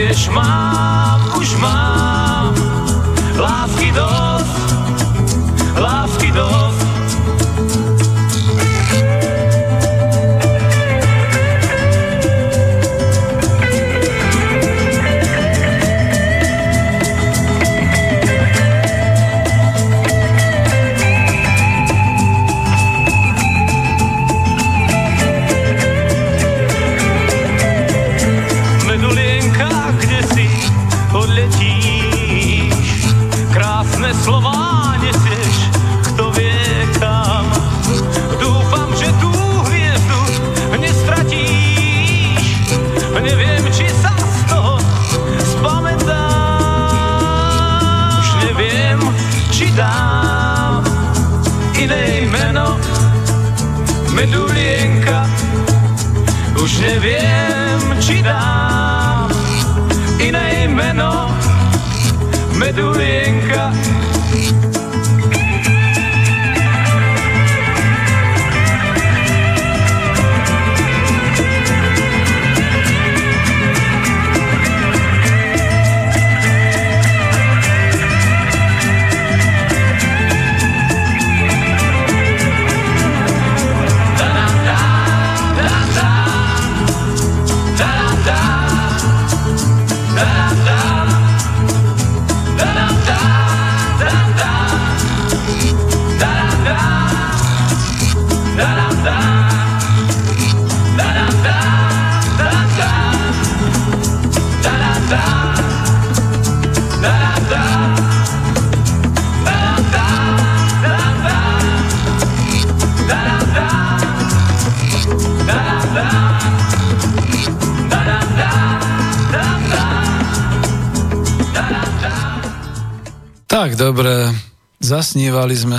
Povieš, mám, už mám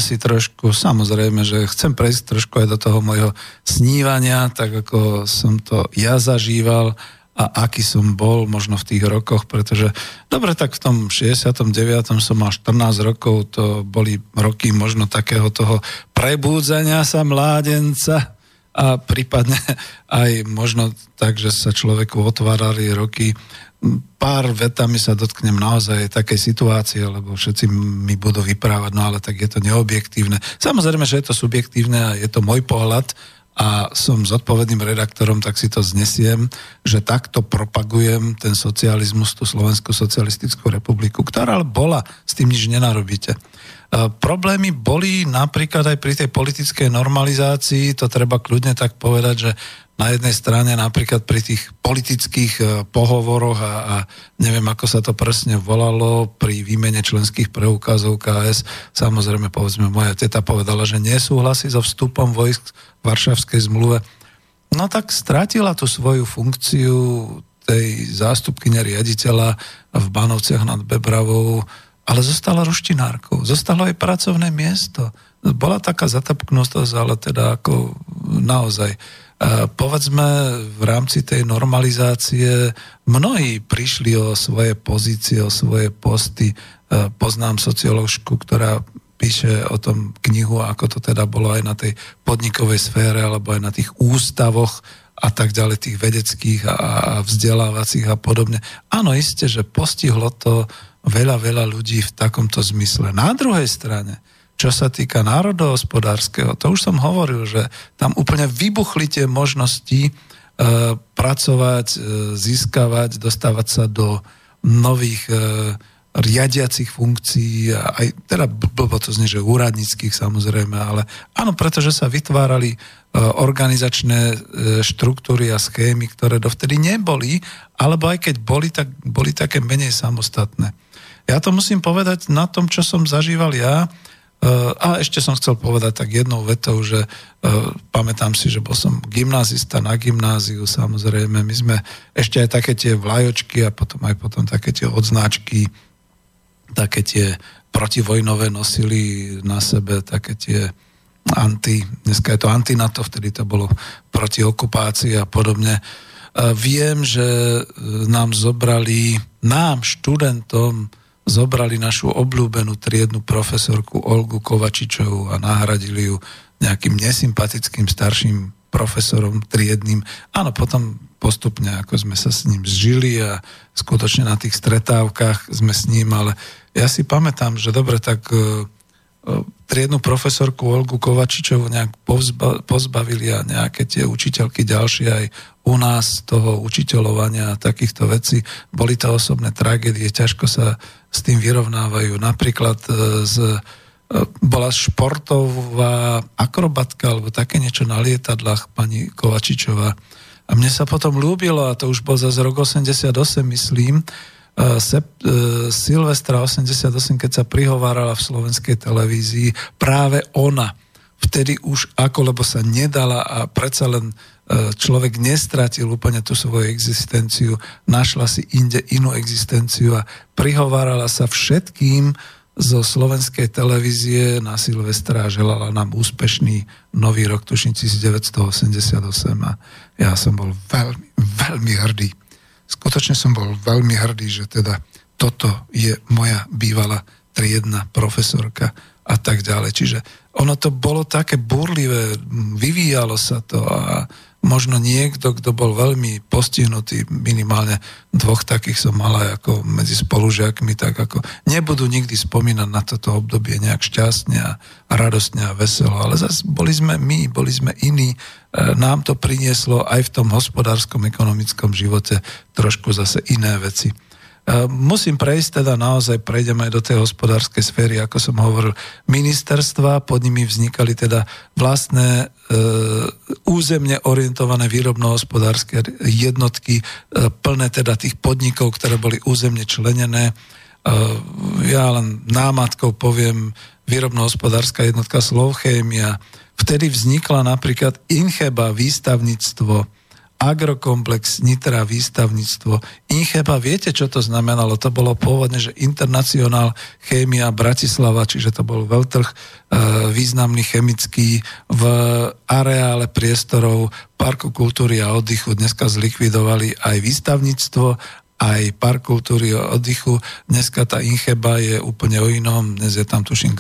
Zasnívali sme si trošku, samozrejme, že chcem prejsť trošku aj do toho mojho snívania, tak ako som to ja zažíval a aký som bol možno v tých rokoch, pretože dobre, tak v tom 69. som mal 14 rokov, to boli roky možno takého toho prebúdzania sa mládenca a prípadne aj možno tak, že sa človeku otvárali roky pár vetami sa dotknem naozaj takej situácie, lebo všetci mi budú vyprávať, no ale tak je to neobjektívne. Samozrejme, že je to subjektívne a je to môj pohľad a som zodpovedným redaktorom, tak si to znesiem, že takto propagujem ten socializmus, tú Slovenskú socialistickú republiku, ktorá bola, s tým nič nenarobíte. E, problémy boli napríklad aj pri tej politickej normalizácii, to treba kľudne tak povedať, že na jednej strane napríklad pri tých politických e, pohovoroch a, a neviem, ako sa to presne volalo, pri výmene členských preukazov KS, samozrejme, povedzme, moja teta povedala, že nesúhlasí so vstupom vojsk v Varšavskej zmluve, no tak strátila tú svoju funkciu tej zástupkyne riaditeľa v Banovciach nad Bebravou, ale zostala ruštinárkou, zostalo aj pracovné miesto. Bola taká zatapknutosť, ale teda ako naozaj. Povedzme, v rámci tej normalizácie mnohí prišli o svoje pozície, o svoje posty. Poznám socioložku, ktorá píše o tom knihu, ako to teda bolo aj na tej podnikovej sfére, alebo aj na tých ústavoch a tak ďalej, tých vedeckých a vzdelávacích a podobne. Áno, isté, že postihlo to veľa, veľa ľudí v takomto zmysle. Na druhej strane, čo sa týka národohospodárskeho, to už som hovoril, že tam úplne vybuchli tie možnosti e, pracovať, e, získavať, dostávať sa do nových e, riadiacich funkcií, aj teda blbo to znie, že úradníckých samozrejme, ale áno, pretože sa vytvárali e, organizačné e, štruktúry a schémy, ktoré dovtedy neboli, alebo aj keď boli, tak boli také menej samostatné. Ja to musím povedať na tom, čo som zažíval ja. Eh, a ešte som chcel povedať tak jednou vetou, že eh, pamätám si, že bol som gymnázista na gymnáziu, samozrejme. My sme ešte aj také tie vlajočky a potom aj potom také tie odznáčky, také tie protivojnové nosili na sebe, také tie anti, dneska je to antinato, vtedy to bolo proti okupácii a podobne. Eh, viem, že nám zobrali, nám, študentom, zobrali našu obľúbenú triednu profesorku Olgu Kovačičovú a nahradili ju nejakým nesympatickým starším profesorom triedným. Áno, potom postupne, ako sme sa s ním zžili a skutočne na tých stretávkach sme s ním, ale ja si pamätám, že dobre, tak uh, triednu profesorku Olgu Kovačičovu nejak pozba, pozbavili a nejaké tie učiteľky ďalšie aj u nás toho učiteľovania a takýchto vecí. Boli to osobné tragédie, ťažko sa s tým vyrovnávajú. Napríklad e, z, e, bola športová akrobatka alebo také niečo na lietadlách pani Kovačičová. A mne sa potom ľúbilo, a to už bol zase rok 88, myslím, E, sep, Silvestra 88, keď sa prihovárala v slovenskej televízii, práve ona vtedy už ako, lebo sa nedala a predsa len človek nestratil úplne tú svoju existenciu, našla si inde inú existenciu a prihovárala sa všetkým zo slovenskej televízie na Silvestra želala nám úspešný nový rok, tuším 1988 a ja som bol veľmi, veľmi hrdý. Skutočne som bol veľmi hrdý, že teda toto je moja bývalá triedna profesorka a tak ďalej. Čiže ono to bolo také burlivé, vyvíjalo sa to a možno niekto, kto bol veľmi postihnutý, minimálne dvoch takých som mal aj ako medzi spolužiakmi, tak ako nebudú nikdy spomínať na toto obdobie nejak šťastne a radostne a veselo, ale zase boli sme my, boli sme iní, e, nám to prinieslo aj v tom hospodárskom, ekonomickom živote trošku zase iné veci. E, musím prejsť, teda naozaj prejdem aj do tej hospodárskej sféry, ako som hovoril, ministerstva, pod nimi vznikali teda vlastné e, územne orientované výrobno-hospodárske jednotky, e, plné teda tých podnikov, ktoré boli územne členené. E, ja len námatkou poviem výrobno-hospodárska jednotka Slovchémia. Vtedy vznikla napríklad Incheba výstavníctvo, agrokomplex Nitra výstavníctvo. Incheba, viete, čo to znamenalo? To bolo pôvodne, že Internacionál Chémia Bratislava, čiže to bol veľtrh e, významný chemický v areále priestorov Parku kultúry a oddychu. Dneska zlikvidovali aj výstavníctvo, aj park kultúry oddychu. Dneska tá Incheba je úplne o inom, dnes je tam tuším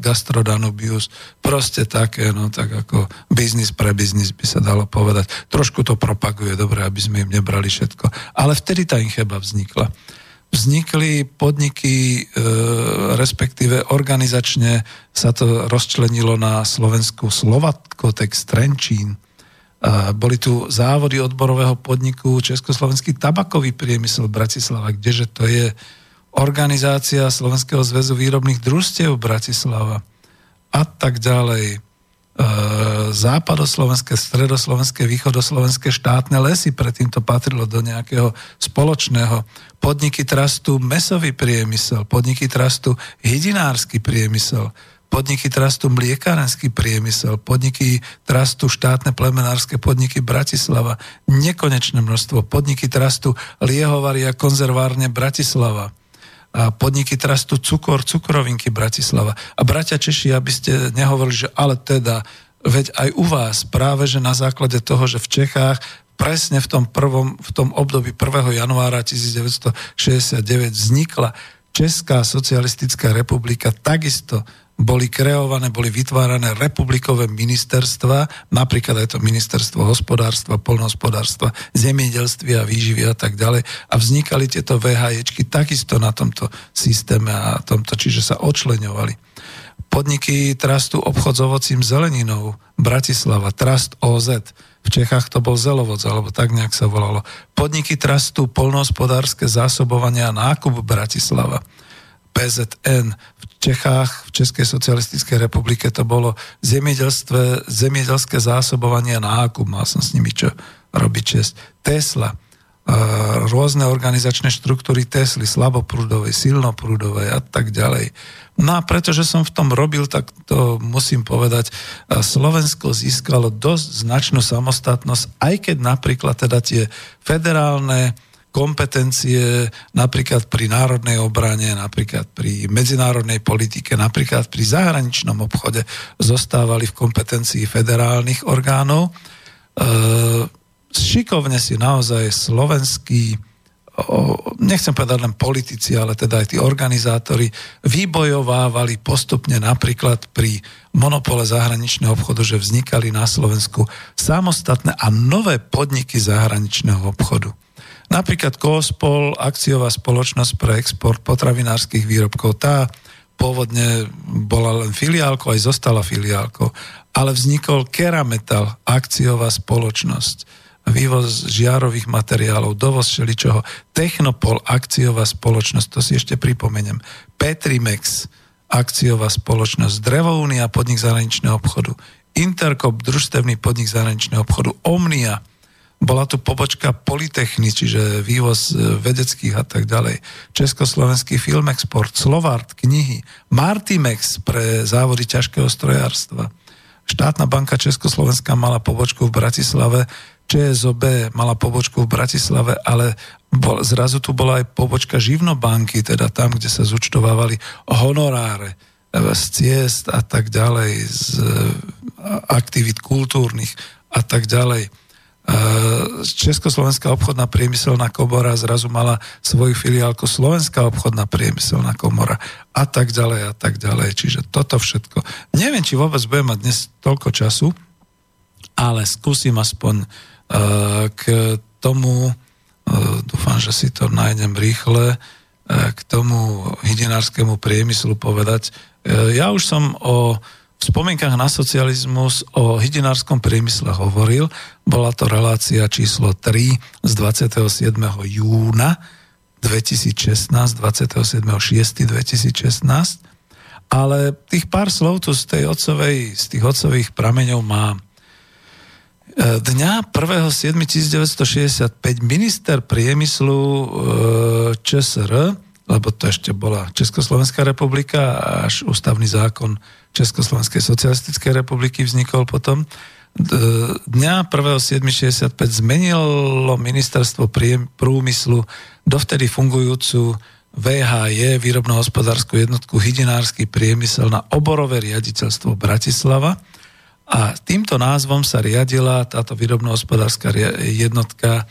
gastrodanubius, proste také, no tak ako biznis pre biznis by sa dalo povedať. Trošku to propaguje, dobre, aby sme im nebrali všetko. Ale vtedy tá Incheba vznikla vznikli podniky, e, respektíve organizačne sa to rozčlenilo na Slovensku Slovatkotex Trenčín, boli tu závody odborového podniku Československý tabakový priemysel Bratislava, kdeže to je organizácia Slovenského zväzu výrobných družstiev Bratislava a tak ďalej. E, západoslovenské, stredoslovenské, východoslovenské štátne lesy, predtým to patrilo do nejakého spoločného. Podniky trastu mesový priemysel, podniky trastu hydinársky priemysel, podniky trastu mliekárenský priemysel, podniky trastu štátne plemenárske podniky Bratislava, nekonečné množstvo, podniky trastu liehovary a konzervárne Bratislava, a podniky trastu cukor, cukrovinky Bratislava. A bratia Češi, aby ste nehovorili, že ale teda, veď aj u vás, práve že na základe toho, že v Čechách presne v tom, prvom, v tom období 1. januára 1969 vznikla Česká socialistická republika, takisto boli kreované, boli vytvárané republikové ministerstva, napríklad aj to ministerstvo hospodárstva, polnohospodárstva, zemiedelstva a výživy a tak ďalej. A vznikali tieto VHEčky takisto na tomto systéme a tomto, čiže sa očleňovali. Podniky Trastu obchod s ovocím zeleninou, Bratislava, Trust OZ, v Čechách to bol Zelovoc, alebo tak nejak sa volalo. Podniky Trastu polnohospodárske zásobovania a nákup Bratislava. PZN. V Čechách, v Českej socialistickej republike to bolo zemiedelské zásobovanie na nákup. Mal som s nimi čo robiť čest. Tesla, rôzne organizačné štruktúry Tesly, slaboprúdovej, silnoprúdovej a tak ďalej. No a pretože som v tom robil, tak to musím povedať, Slovensko získalo dosť značnú samostatnosť, aj keď napríklad teda tie federálne kompetencie napríklad pri národnej obrane, napríklad pri medzinárodnej politike, napríklad pri zahraničnom obchode zostávali v kompetencii federálnych orgánov. E, šikovne si naozaj slovenskí nechcem povedať len politici, ale teda aj tí organizátori vybojovávali postupne napríklad pri monopole zahraničného obchodu, že vznikali na Slovensku samostatné a nové podniky zahraničného obchodu. Napríklad Kospol, akciová spoločnosť pre export potravinárskych výrobkov, tá pôvodne bola len filiálkou, aj zostala filiálkou, ale vznikol Kerametal, akciová spoločnosť, vývoz žiarových materiálov, dovoz všeličoho, Technopol, akciová spoločnosť, to si ešte pripomeniem, Petrimex, akciová spoločnosť, Drevounia, podnik zahraničného obchodu, Intercop, družstevný podnik zahraničného obchodu, Omnia, bola tu pobočka Polytechny, čiže vývoz e, vedeckých a tak ďalej. Československý filmexport, Slovart, knihy, Martimex pre závody ťažkého strojárstva. Štátna banka Československa mala pobočku v Bratislave, ČSOB mala pobočku v Bratislave, ale bol, zrazu tu bola aj pobočka živnobanky, teda tam, kde sa zúčtovávali honoráre e, z ciest a tak ďalej, z e, aktivít kultúrnych a tak ďalej. Československá obchodná priemyselná komora zrazu mala svoju filiálku Slovenská obchodná priemyselná komora a tak ďalej a tak ďalej. Čiže toto všetko. Neviem, či vôbec budem mať dnes toľko času, ale skúsim aspoň uh, k tomu, uh, dúfam, že si to nájdem rýchle, k tomu hydinárskému priemyslu povedať. Ja už som o v spomienkach na socializmus o hydinárskom priemysle hovoril. Bola to relácia číslo 3 z 27. júna 2016, 27.6.2016. Ale tých pár slov tu z, tej otcovej, z tých otcových prameňov mám. E, dňa 1.7.1965 minister priemyslu e, ČSR, lebo to ešte bola Československá republika, až ústavný zákon Československej socialistickej republiky vznikol potom. Dňa 1.7.65 zmenilo ministerstvo prúmyslu dovtedy fungujúcu VHJ, výrobno-hospodárskú jednotku Hydinársky priemysel na oborové riaditeľstvo Bratislava. A týmto názvom sa riadila táto výrobno-hospodárska jednotka e,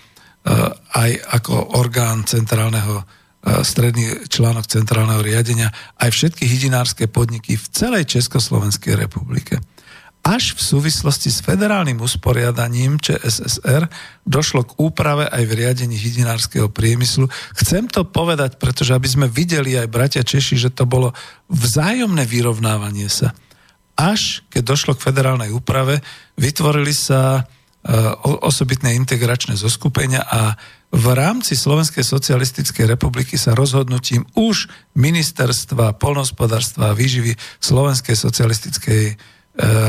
aj ako orgán centrálneho stredný článok centrálneho riadenia, aj všetky hydinárske podniky v celej Československej republike. Až v súvislosti s federálnym usporiadaním ČSSR došlo k úprave aj v riadení hydinárskeho priemyslu. Chcem to povedať, pretože aby sme videli aj bratia Češi, že to bolo vzájomné vyrovnávanie sa. Až keď došlo k federálnej úprave, vytvorili sa e, osobitné integračné zoskupenia a v rámci Slovenskej socialistickej republiky sa rozhodnutím už ministerstva polnospodárstva a výživy Slovenskej socialistickej e,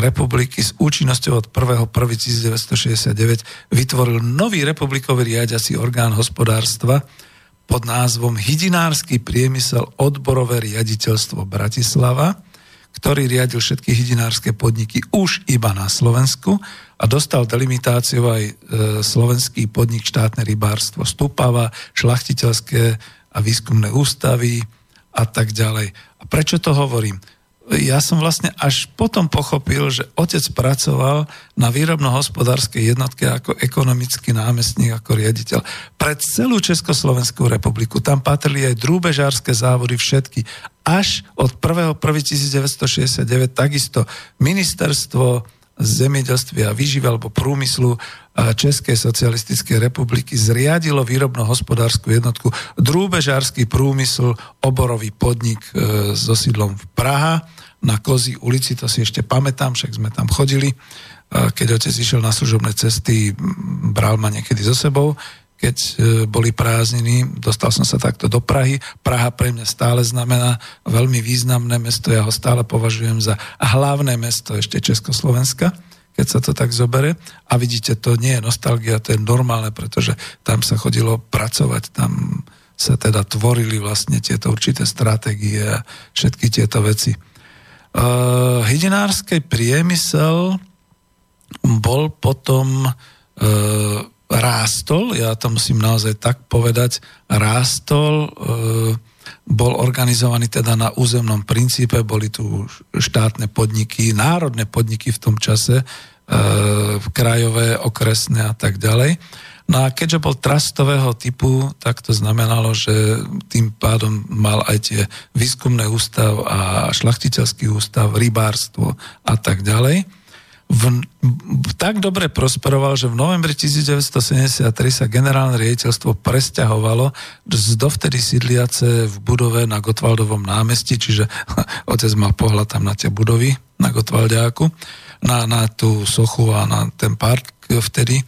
republiky s účinnosťou od 1.1.1969 vytvoril nový republikový riadiaci orgán hospodárstva pod názvom Hydinársky priemysel odborové riaditeľstvo Bratislava, ktorý riadil všetky hydinárske podniky už iba na Slovensku a dostal delimitáciu aj e, slovenský podnik štátne rybárstvo Stupava, šlachtiteľské a výskumné ústavy a tak ďalej. A prečo to hovorím? Ja som vlastne až potom pochopil, že otec pracoval na výrobno-hospodárskej jednotke ako ekonomický námestník, ako riaditeľ. Pred celú Československú republiku tam patrili aj drúbežárske závody všetky. Až od 1.1.1969 takisto ministerstvo zemedelství a výživy alebo prúmyslu Českej socialistickej republiky zriadilo výrobno-hospodárskú jednotku Drúbežársky prúmysl, oborový podnik e, so sídlom v Praha na Kozí ulici, to si ešte pamätám, však sme tam chodili. Keď otec išiel na služobné cesty, bral ma niekedy so sebou keď e, boli prázdniny, dostal som sa takto do Prahy. Praha pre mňa stále znamená veľmi významné mesto, ja ho stále považujem za hlavné mesto ešte Československa, keď sa to tak zobere. A vidíte, to nie je nostalgia, to je normálne, pretože tam sa chodilo pracovať, tam sa teda tvorili vlastne tieto určité stratégie a všetky tieto veci. Uh, hydinársky priemysel bol potom uh, rástol, ja to musím naozaj tak povedať, rástol, e, bol organizovaný teda na územnom princípe, boli tu štátne podniky, národné podniky v tom čase, e, krajové, okresné a tak ďalej. No a keďže bol trastového typu, tak to znamenalo, že tým pádom mal aj tie výskumné ústav a šlachtiteľský ústav, rybárstvo a tak ďalej v, tak dobre prosperoval, že v novembri 1973 sa generálne riaditeľstvo presťahovalo z dovtedy sídliace v budove na Gotwaldovom námestí, čiže otec mal pohľad tam na tie budovy na Gotwaldiáku, na, na tú sochu a na ten park vtedy.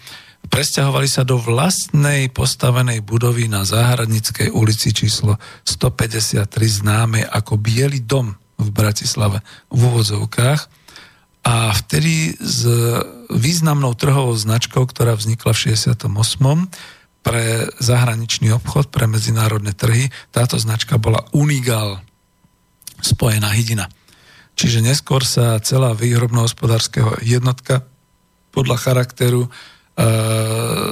Presťahovali sa do vlastnej postavenej budovy na Záhradnickej ulici číslo 153 známej ako Bielý dom v Bratislave v úvodzovkách a vtedy s významnou trhovou značkou, ktorá vznikla v 68. pre zahraničný obchod, pre medzinárodné trhy, táto značka bola Unigal, spojená hydina. Čiže neskôr sa celá výrobno-hospodárskeho jednotka podľa charakteru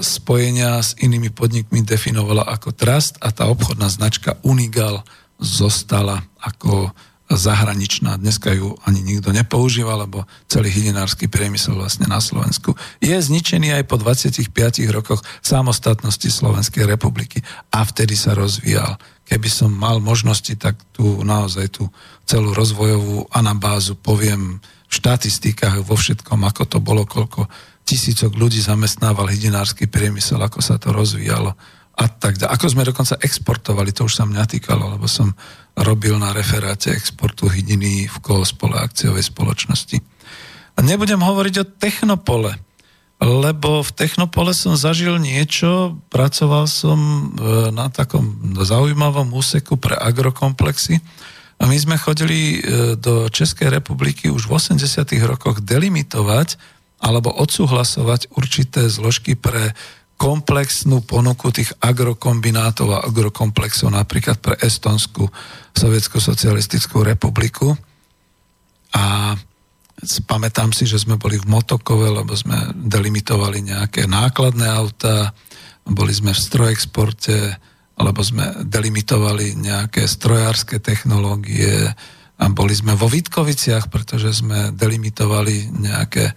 spojenia s inými podnikmi definovala ako trust a tá obchodná značka Unigal zostala ako zahraničná. Dneska ju ani nikto nepoužíva, lebo celý hydinársky priemysel vlastne na Slovensku je zničený aj po 25 rokoch samostatnosti Slovenskej republiky a vtedy sa rozvíjal. Keby som mal možnosti, tak tu naozaj tú celú rozvojovú anabázu poviem v štatistikách, vo všetkom, ako to bolo, koľko tisícok ľudí zamestnával hydinársky priemysel, ako sa to rozvíjalo a tak ďalej. Ako sme dokonca exportovali, to už sa mňa týkalo, lebo som robil na referáte exportu hydiny v Koospole akciovej spoločnosti. A nebudem hovoriť o Technopole, lebo v Technopole som zažil niečo, pracoval som e, na takom zaujímavom úseku pre agrokomplexy a my sme chodili e, do Českej republiky už v 80. rokoch delimitovať alebo odsúhlasovať určité zložky pre komplexnú ponuku tých agrokombinátov a agrokomplexov napríklad pre Estonskú Sovietskú socialistickú republiku. A pamätám si, že sme boli v Motokove, lebo sme delimitovali nejaké nákladné auta, boli sme v strojexporte, lebo sme delimitovali nejaké strojárske technológie a boli sme vo Vitkoviciach, pretože sme delimitovali nejaké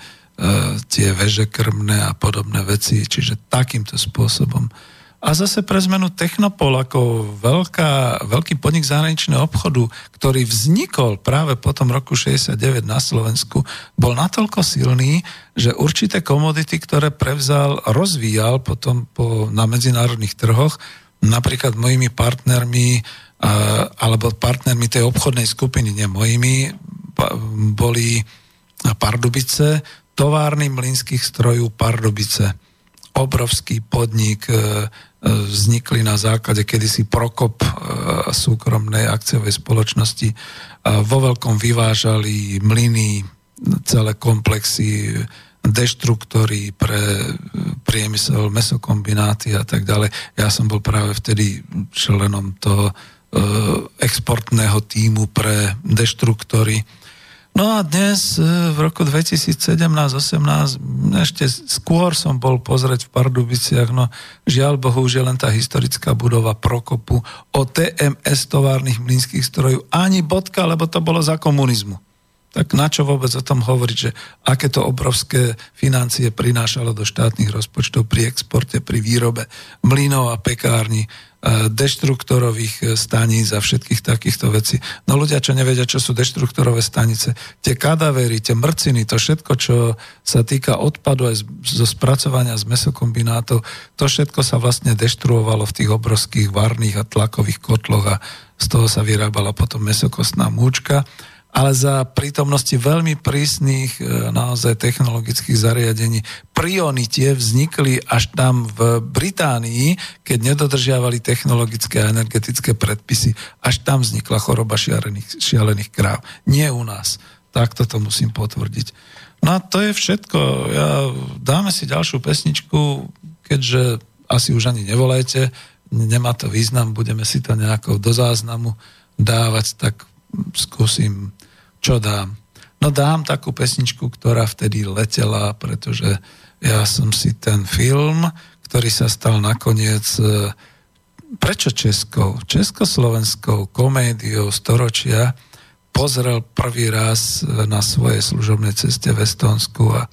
tie veže krmné a podobné veci, čiže takýmto spôsobom. A zase pre zmenu Technopol ako veľká, veľký podnik zahraničného obchodu, ktorý vznikol práve po tom roku 69 na Slovensku, bol natoľko silný, že určité komodity, ktoré prevzal, rozvíjal potom po, na medzinárodných trhoch, napríklad mojimi partnermi alebo partnermi tej obchodnej skupiny, nie mojimi, boli Pardubice, továrny mlynských strojov Pardubice. Obrovský podnik e, e, vznikli na základe kedysi Prokop e, súkromnej akciovej spoločnosti. Vo veľkom vyvážali mlyny, celé komplexy, deštruktory pre priemysel, mesokombináty a tak ďalej. Ja som bol práve vtedy členom toho exportného týmu pre deštruktory No a dnes e, v roku 2017-18 ešte skôr som bol pozrieť v Pardubiciach, no žiaľ Bohu, že len tá historická budova Prokopu. O TMS továrnych mlynských strojov. Ani bodka, lebo to bolo za komunizmu. Tak na čo vôbec o tom hovoriť, že aké to obrovské financie prinášalo do štátnych rozpočtov pri exporte, pri výrobe mlynov a pekární, E, deštruktorových e, staníc a všetkých takýchto vecí. No ľudia, čo nevedia, čo sú deštruktorové stanice, tie kadavery, tie mrciny, to všetko, čo sa týka odpadu aj zo spracovania z mesokombinátov, to všetko sa vlastne deštruovalo v tých obrovských varných a tlakových kotloch a z toho sa vyrábala potom mesokostná múčka ale za prítomnosti veľmi prísnych e, naozaj technologických zariadení. Priony tie vznikli až tam v Británii, keď nedodržiavali technologické a energetické predpisy. Až tam vznikla choroba šialených, šialených kráv. Nie u nás. Tak toto musím potvrdiť. No a to je všetko. Ja, dáme si ďalšiu pesničku, keďže asi už ani nevolajte, nemá to význam, budeme si to nejako do záznamu dávať, tak skúsim čo dám? No dám takú pesničku, ktorá vtedy letela, pretože ja som si ten film, ktorý sa stal nakoniec e, prečo českou, československou komédiou storočia pozrel prvý raz e, na svojej služobnej ceste v Estonsku a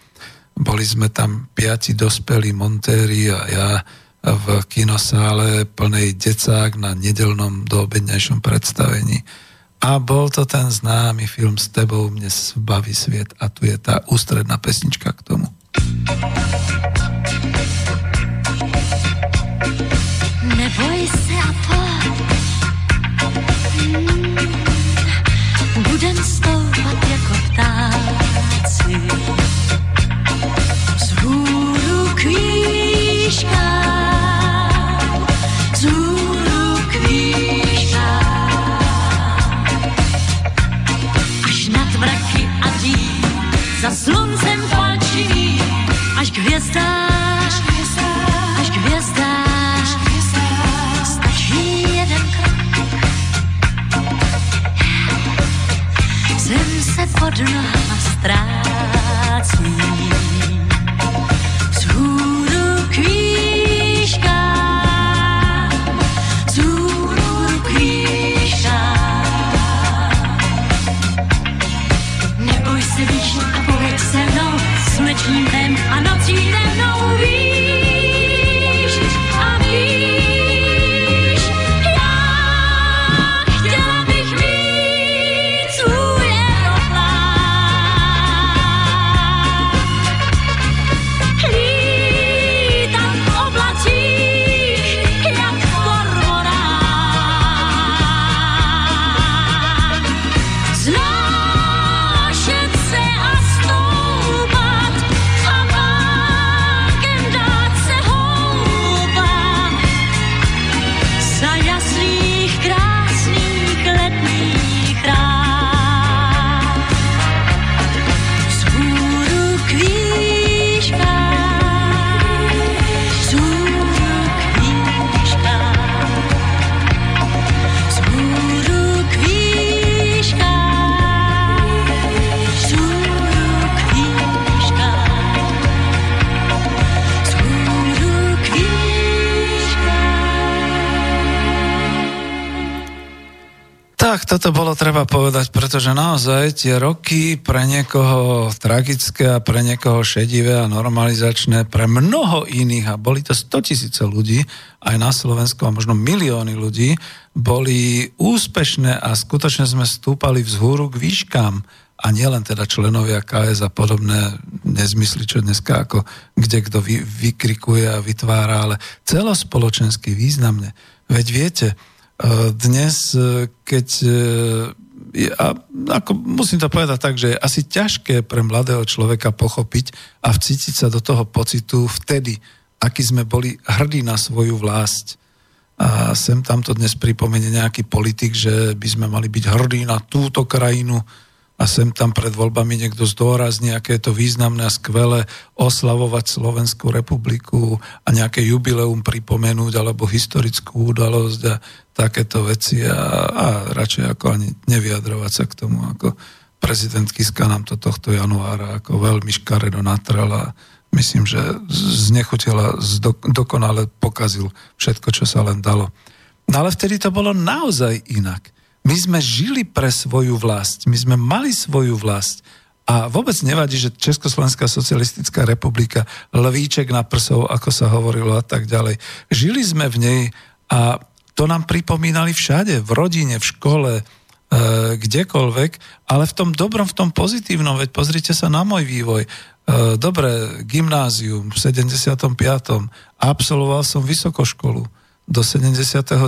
boli sme tam piati dospelí montéri a ja v kinosále plnej decák na nedelnom doobednejšom predstavení. A bol to ten známy film S tebou mne baví sviet a tu je tá ústredná pesnička k tomu. Neboj se a pojď. Hmm, budem stoupat jako ptáci. Vzhůru kvíška, vzhůru za sluncem płaci, aż gwiazdasz, až gwiazdasz, stać mi jeden krok. Serce podno ma straci. Tak, toto bolo treba povedať, pretože naozaj tie roky pre niekoho tragické a pre niekoho šedivé a normalizačné, pre mnoho iných, a boli to 100 tisíce ľudí, aj na Slovensku a možno milióny ľudí, boli úspešné a skutočne sme stúpali vzhúru k výškám a nielen teda členovia KS a podobné nezmysly, čo dneska ako kde kto vy, vykrikuje a vytvára, ale celospoločensky významne. Veď viete, dnes, eh, keď eh, a ako musím to povedať tak, že je asi ťažké pre mladého človeka pochopiť a vcítiť sa do toho pocitu vtedy, aký sme boli hrdí na svoju vlast. A sem tam dnes pripomenie nejaký politik, že by sme mali byť hrdí na túto krajinu, a sem tam pred voľbami niekto zdôrazní, aké je to významné a skvelé oslavovať Slovenskú republiku a nejaké jubileum pripomenúť alebo historickú udalosť a takéto veci a, a radšej ako ani nevyjadrovať sa k tomu, ako prezident Kiska nám to tohto januára ako veľmi škaredo natrel a myslím, že znechutila, dokonale pokazil všetko, čo sa len dalo. No ale vtedy to bolo naozaj inak. My sme žili pre svoju vlast, my sme mali svoju vlast a vôbec nevadí, že Československá socialistická republika, lvíček na prsov, ako sa hovorilo a tak ďalej. Žili sme v nej a to nám pripomínali všade, v rodine, v škole, e, kdekoľvek, ale v tom dobrom, v tom pozitívnom, veď pozrite sa na môj vývoj. E, dobre, gymnázium v 75. Absolvoval som vysokoškolu do 79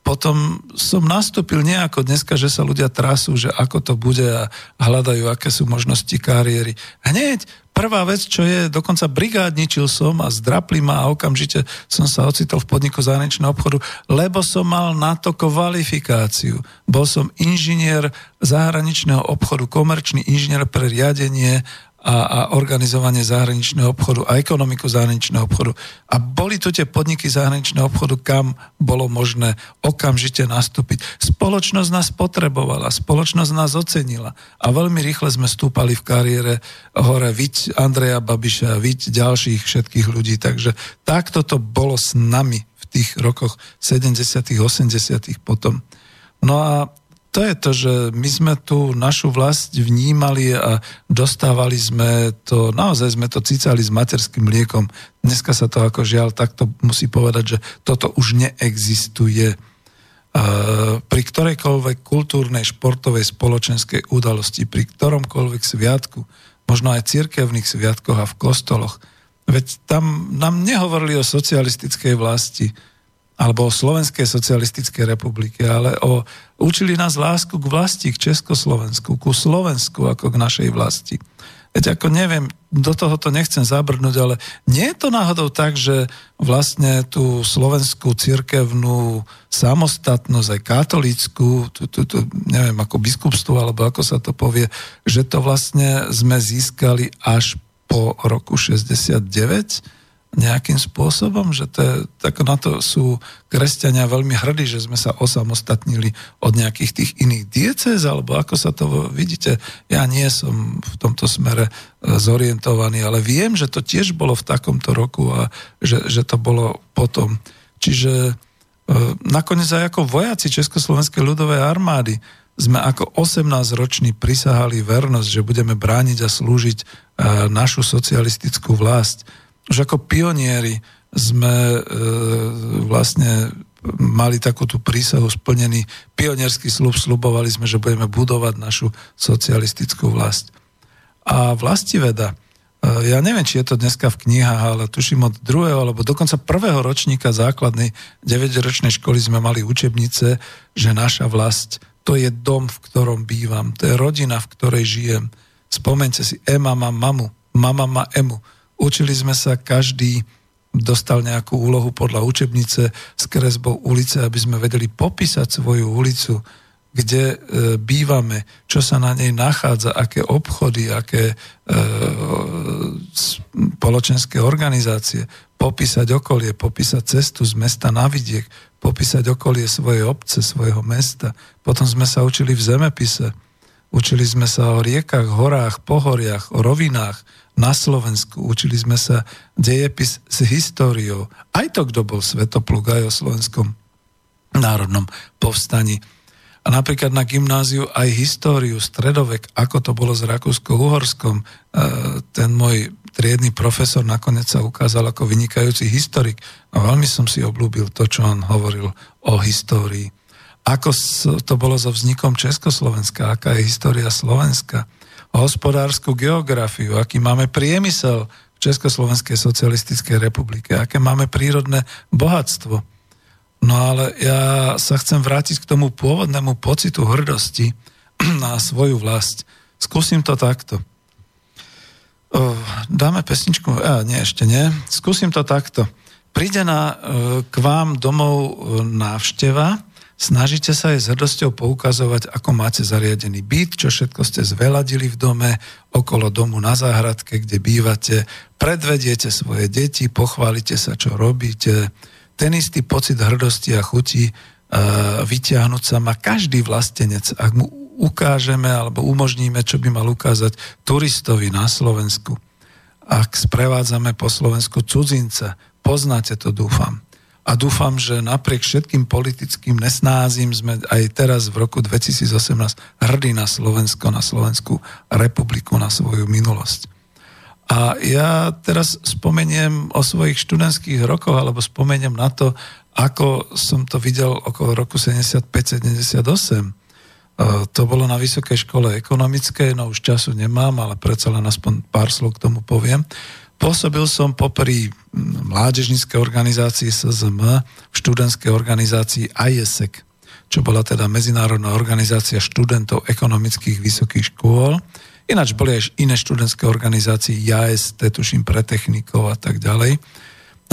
potom som nastúpil nejako dneska, že sa ľudia trasú, že ako to bude a hľadajú, aké sú možnosti kariéry. Hneď prvá vec, čo je, dokonca brigádničil som a zdrapli ma a okamžite som sa ocitol v podniku zahraničného obchodu, lebo som mal na to kvalifikáciu. Bol som inžinier zahraničného obchodu, komerčný inžinier pre riadenie a, a organizovanie zahraničného obchodu a ekonomiku zahraničného obchodu. A boli to tie podniky zahraničného obchodu, kam bolo možné okamžite nastúpiť. Spoločnosť nás potrebovala, spoločnosť nás ocenila a veľmi rýchle sme stúpali v kariére hore viť Andreja Babiša, viť ďalších všetkých ľudí. Takže takto to bolo s nami v tých rokoch 70 80 potom. No a to je to, že my sme tu našu vlast vnímali a dostávali sme to, naozaj sme to cicali s materským mliekom. Dneska sa to ako žiaľ takto musí povedať, že toto už neexistuje. Pri ktorejkoľvek kultúrnej, športovej, spoločenskej udalosti, pri ktoromkoľvek sviatku, možno aj cirkevných sviatkoch a v kostoloch, veď tam nám nehovorili o socialistickej vlasti, alebo o Slovenskej socialistickej republike, ale o, učili nás lásku k vlasti, k Československu, ku Slovensku ako k našej vlasti. Veď ako neviem, do toho to nechcem zabrnúť, ale nie je to náhodou tak, že vlastne tú slovenskú cirkevnú samostatnosť, aj katolícku, tú, tú, tú, neviem, ako biskupstvo, alebo ako sa to povie, že to vlastne sme získali až po roku 69, nejakým spôsobom, že to je, tak na to sú kresťania veľmi hrdí, že sme sa osamostatnili od nejakých tých iných diecez, alebo ako sa to vidíte, ja nie som v tomto smere e, zorientovaný, ale viem, že to tiež bolo v takomto roku a že, že to bolo potom. Čiže e, nakoniec aj ako vojaci Československej ľudovej armády sme ako 18-roční prisahali vernosť, že budeme brániť a slúžiť e, našu socialistickú vlast už ako pionieri sme e, vlastne mali takú tú prísahu splnený pionierský slub, slubovali sme, že budeme budovať našu socialistickú vlast. A vlastiveda, e, ja neviem, či je to dneska v knihách, ale tuším od druhého alebo dokonca prvého ročníka základnej 9-ročnej školy sme mali učebnice, že naša vlast to je dom, v ktorom bývam, to je rodina, v ktorej žijem. Spomente si, Ema má mamu, mama má Emu Učili sme sa, každý dostal nejakú úlohu podľa učebnice s kresbou ulice, aby sme vedeli popísať svoju ulicu, kde e, bývame, čo sa na nej nachádza, aké obchody, aké e, spoločenské organizácie, popísať okolie, popísať cestu z mesta na vidiek, popísať okolie svojej obce, svojho mesta. Potom sme sa učili v zemepise, učili sme sa o riekach, horách, pohoriach, o rovinách, na Slovensku, učili sme sa dejepis s históriou. Aj to, kto bol svetopluk, aj o slovenskom národnom povstaní. A napríklad na gymnáziu aj históriu, stredovek, ako to bolo s Rakúsko-Uhorskom. E, ten môj triedny profesor nakoniec sa ukázal ako vynikajúci historik a veľmi som si oblúbil to, čo on hovoril o histórii. Ako to bolo so vznikom Československa, aká je história Slovenska, hospodárskú geografiu, aký máme priemysel v Československej socialistickej republike, aké máme prírodné bohatstvo. No ale ja sa chcem vrátiť k tomu pôvodnému pocitu hrdosti na svoju vlast. Skúsim to takto. Dáme pesničku? A, nie, ešte nie. Skúsim to takto. Príde na, e, k vám domov e, návšteva, snažíte sa aj s hrdosťou poukazovať, ako máte zariadený byt, čo všetko ste zveladili v dome, okolo domu na záhradke, kde bývate, predvediete svoje deti, pochválite sa, čo robíte, ten istý pocit hrdosti a chuti uh, vyťahnuť sa má každý vlastenec, ak mu ukážeme alebo umožníme, čo by mal ukázať turistovi na Slovensku. Ak sprevádzame po Slovensku cudzinca, poznáte to, dúfam. A dúfam, že napriek všetkým politickým nesnázim sme aj teraz v roku 2018 hrdí na Slovensko, na Slovenskú republiku, na svoju minulosť. A ja teraz spomeniem o svojich študentských rokoch, alebo spomeniem na to, ako som to videl okolo roku 75-78. To bolo na Vysokej škole ekonomickej, no už času nemám, ale predsa len aspoň pár slov k tomu poviem. Pôsobil som popri mládežníckej organizácii SZM v študentskej organizácii IESEC, čo bola teda Medzinárodná organizácia študentov ekonomických vysokých škôl Ináč boli aj iné študentské organizácie, JAST, tuším pre technikov a tak ďalej.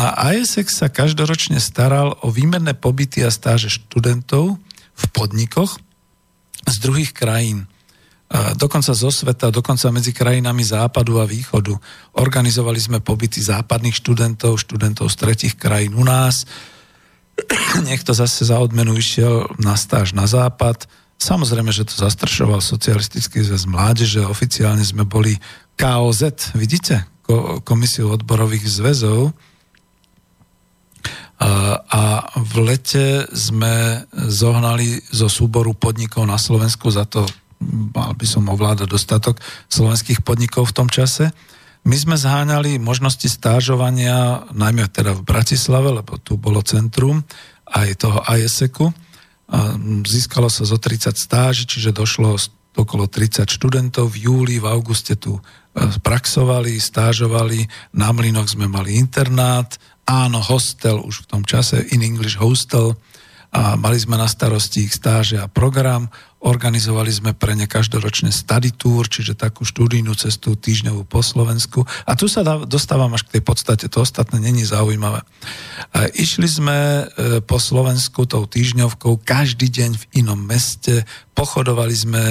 A ISX sa každoročne staral o výmenné pobyty a stáže študentov v podnikoch z druhých krajín. Dokonca zo sveta, dokonca medzi krajinami západu a východu. Organizovali sme pobyty západných študentov, študentov z tretich krajín u nás. Niekto zase za odmenu išiel na stáž na západ, Samozrejme, že to zastršoval socialistický zväz mládeže. Oficiálne sme boli KOZ, vidíte? Komisiu odborových zväzov. A v lete sme zohnali zo súboru podnikov na Slovensku, za to mal by som ovládať dostatok slovenských podnikov v tom čase. My sme zháňali možnosti stážovania, najmä teda v Bratislave, lebo tu bolo centrum aj toho ISECu Získalo sa zo 30 stáži, čiže došlo okolo 30 študentov. V júli, v auguste tu e, praxovali, stážovali. Na Mlinoch sme mali internát, áno, hostel už v tom čase, in English hostel. A mali sme na starosti ich stáže a program. Organizovali sme pre ne každoročne study tour, čiže takú študijnú cestu týždňovú po Slovensku. A tu sa dostávam až k tej podstate, to ostatné není zaujímavé. Išli sme e, po Slovensku tou týždňovkou každý deň v inom meste, pochodovali sme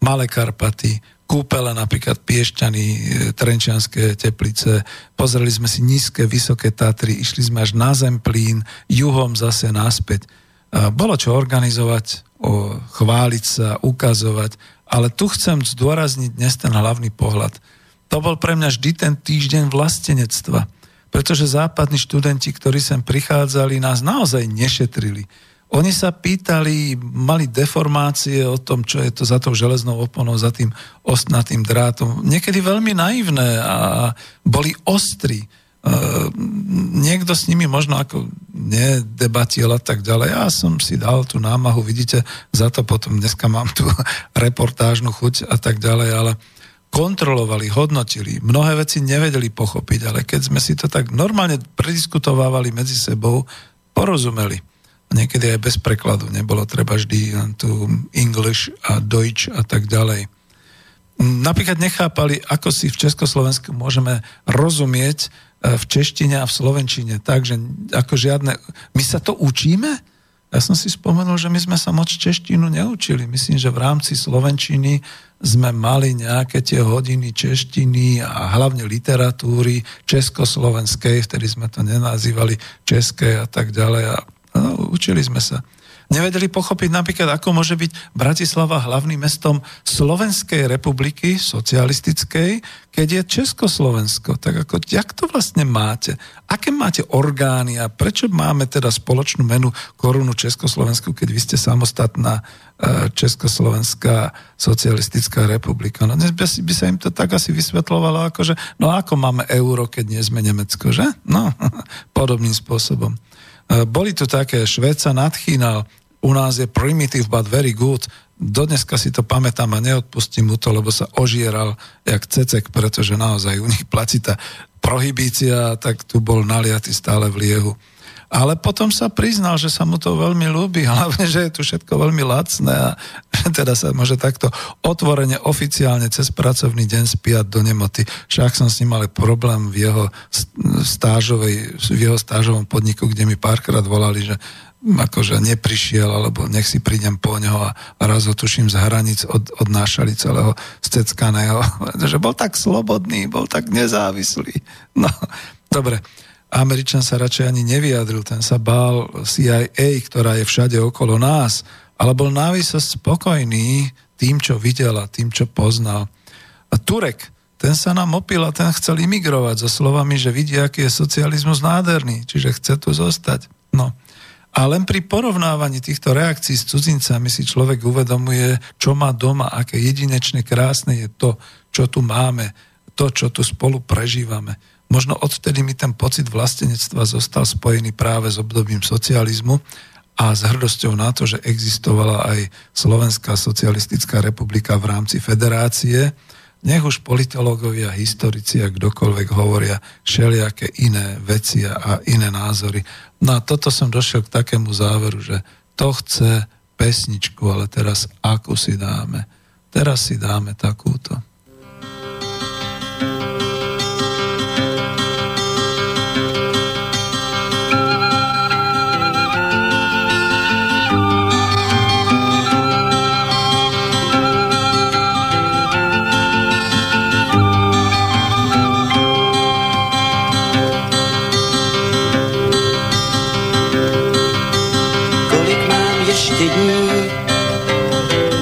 Malé Karpaty, kúpele, napríklad Piešťany, e, Trenčianské teplice, pozreli sme si nízke, vysoké Tatry, išli sme až na Zemplín, juhom zase naspäť. Bolo čo organizovať, o, chváliť sa, ukazovať, ale tu chcem zdôrazniť dnes ten hlavný pohľad. To bol pre mňa vždy ten týždeň vlastenectva, pretože západní študenti, ktorí sem prichádzali, nás naozaj nešetrili. Oni sa pýtali, mali deformácie o tom, čo je to za tou železnou oponou, za tým ostnatým drátom. Niekedy veľmi naivné a boli ostrí. Ehm, niekto s nimi možno ako nedebatil a tak ďalej. Ja som si dal tú námahu, vidíte, za to potom dneska mám tú reportážnu chuť a tak ďalej, ale kontrolovali, hodnotili, mnohé veci nevedeli pochopiť, ale keď sme si to tak normálne prediskutovávali medzi sebou, porozumeli. Niekedy aj bez prekladu, nebolo treba vždy tu English a Deutsch a tak ďalej. Napríklad nechápali, ako si v Československu môžeme rozumieť v češtine a v slovenčine. Takže ako žiadne... My sa to učíme? Ja som si spomenul, že my sme sa moc češtinu neučili. Myslím, že v rámci slovenčiny sme mali nejaké tie hodiny češtiny a hlavne literatúry československej, vtedy sme to nenazývali české a tak ďalej. A, no, učili sme sa. Nevedeli pochopiť napríklad, ako môže byť Bratislava hlavným mestom Slovenskej republiky, socialistickej, keď je Československo. Tak ako, jak to vlastne máte? Aké máte orgány a prečo máme teda spoločnú menu korunu Československu, keď vy ste samostatná e, Československá socialistická republika? No dnes by, sa im to tak asi vysvetlovalo, ako že, no ako máme euro, keď nie sme Nemecko, že? No, podobným spôsobom. E, boli tu také, Švédca nadchýnal, u nás je primitive but very good. Dodneska si to pamätám a neodpustím mu to, lebo sa ožieral jak cecek, pretože naozaj u nich platí tá prohibícia, tak tu bol naliatý stále v liehu. Ale potom sa priznal, že sa mu to veľmi ľúbi, hlavne, že je tu všetko veľmi lacné a teda sa môže takto otvorene, oficiálne cez pracovný deň spíjať do nemoty. Však som s ním mal problém v jeho stážovej, v jeho stážovom podniku, kde mi párkrát volali, že akože neprišiel, alebo nech si prídem po neho a, a raz ho tuším z hranic od, odnášali celého steckaného. že bol tak slobodný, bol tak nezávislý. No, dobre. Američan sa radšej ani nevyjadril, ten sa bál CIA, ktorá je všade okolo nás, ale bol návisosť spokojný tým, čo videl a tým, čo poznal. A Turek, ten sa nám opil a ten chcel imigrovať so slovami, že vidí, aký je socializmus nádherný, čiže chce tu zostať. No. A len pri porovnávaní týchto reakcií s cudzincami si človek uvedomuje, čo má doma, aké jedinečne krásne je to, čo tu máme, to, čo tu spolu prežívame. Možno odvtedy mi ten pocit vlastenectva zostal spojený práve s obdobím socializmu a s hrdosťou na to, že existovala aj Slovenská socialistická republika v rámci federácie, nech už politológovia, historici a kdokoľvek hovoria všelijaké iné veci a iné názory. No a toto som došiel k takému záveru, že to chce pesničku, ale teraz akú si dáme? Teraz si dáme takúto.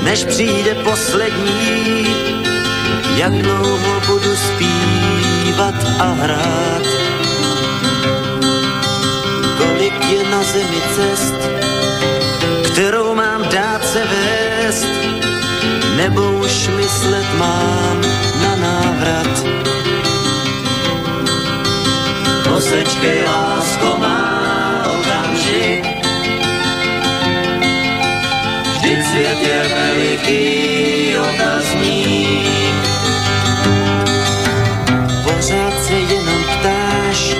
Než přijde poslední, jak dlouho budu zpívat a hrát. Kolik je na zemi cest, kterou mám dát se vést, nebo už myslet mám na návrat. Posečkej, lásko, má svět je veliký otazník. Pořád se jenom ptáš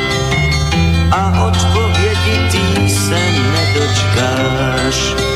a odpovědi tý se nedočkáš.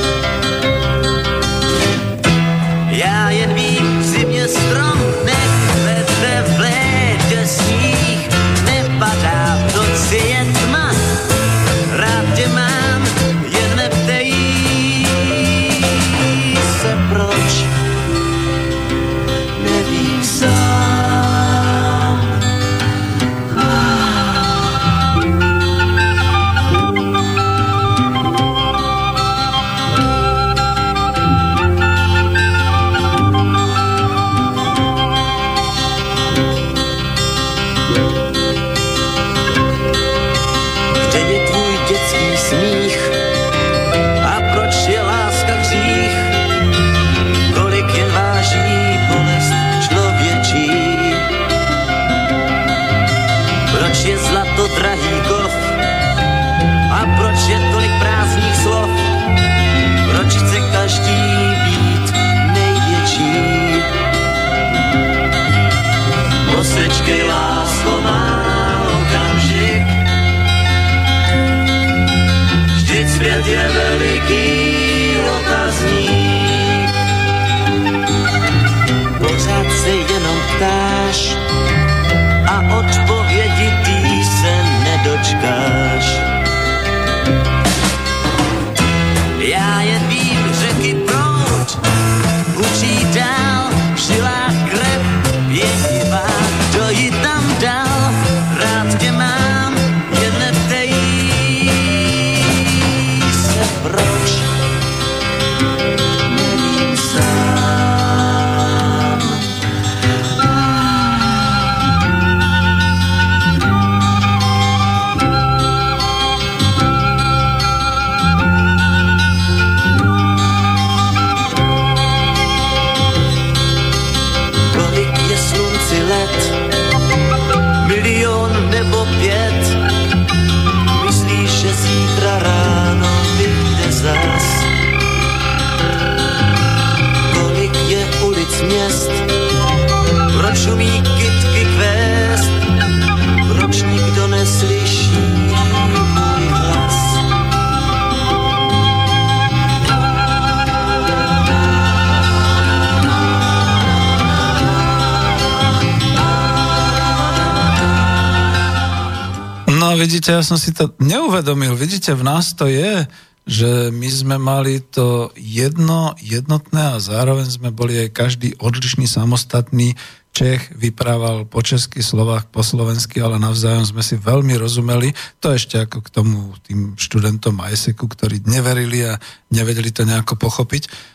Vidíte, ja som si to neuvedomil. Vidíte, v nás to je, že my sme mali to jedno, jednotné a zároveň sme boli aj každý odlišný, samostatný. Čech vyprával po česky, Slovách po slovensky, ale navzájom sme si veľmi rozumeli. To ešte ako k tomu tým študentom ISECu, ktorí neverili a nevedeli to nejako pochopiť.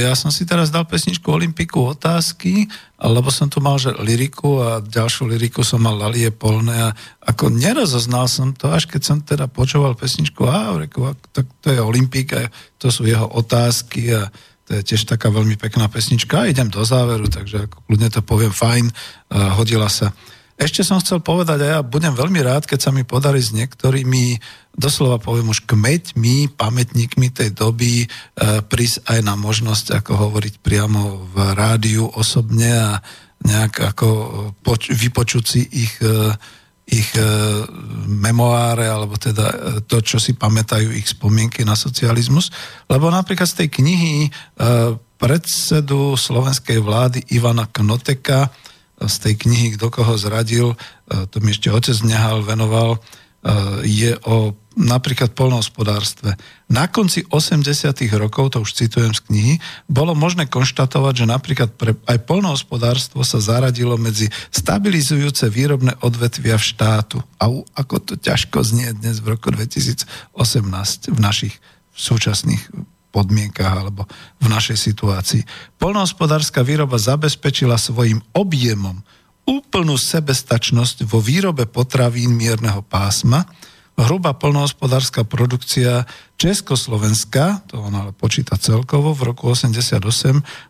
Ja som si teraz dal pesničku Olympiku otázky, lebo som tu mal že liriku a ďalšiu liriku som mal Lalie Polné a ako nerozoznal som to, až keď som teda počúval pesničku a to, to je Olympika, to sú jeho otázky a to je tiež taká veľmi pekná pesnička idem do záveru, takže kľudne to poviem fajn, hodila sa. Ešte som chcel povedať, a ja budem veľmi rád, keď sa mi podarí s niektorými, doslova poviem už kmeťmi, pamätníkmi tej doby, e, prísť aj na možnosť, ako hovoriť priamo v rádiu osobne a nejak ako poč- vypočuť si ich, e, ich e, memoáre, alebo teda e, to, čo si pamätajú ich spomienky na socializmus. Lebo napríklad z tej knihy e, predsedu slovenskej vlády Ivana Knoteka, z tej knihy Kto koho zradil, e, to mi ešte otec Nehal venoval, e, je o napríklad polnohospodárstve. Na konci 80. rokov, to už citujem z knihy, bolo možné konštatovať, že napríklad pre aj polnohospodárstvo sa zaradilo medzi stabilizujúce výrobné odvetvia v štátu. A ako to ťažko znie dnes v roku 2018 v našich súčasných podmienkach alebo v našej situácii. Polnohospodárska výroba zabezpečila svojim objemom úplnú sebestačnosť vo výrobe potravín mierneho pásma. Hrubá polnohospodárska produkcia Československa, to on ale počíta celkovo, v roku 88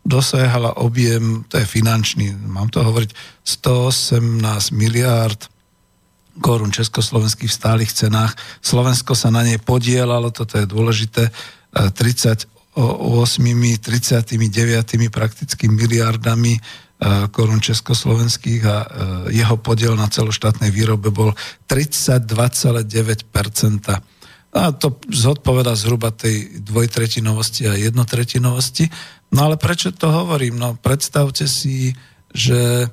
dosahala objem, to je finančný, mám to hovoriť, 118 miliárd korún československých v stálych cenách. Slovensko sa na nej podielalo, toto je dôležité, 38, 39 prakticky miliardami e, korun československých a e, jeho podiel na celoštátnej výrobe bol 32,9 a to zodpoveda zhruba tej dvojtretinovosti a jednotretinovosti. No ale prečo to hovorím? No predstavte si, že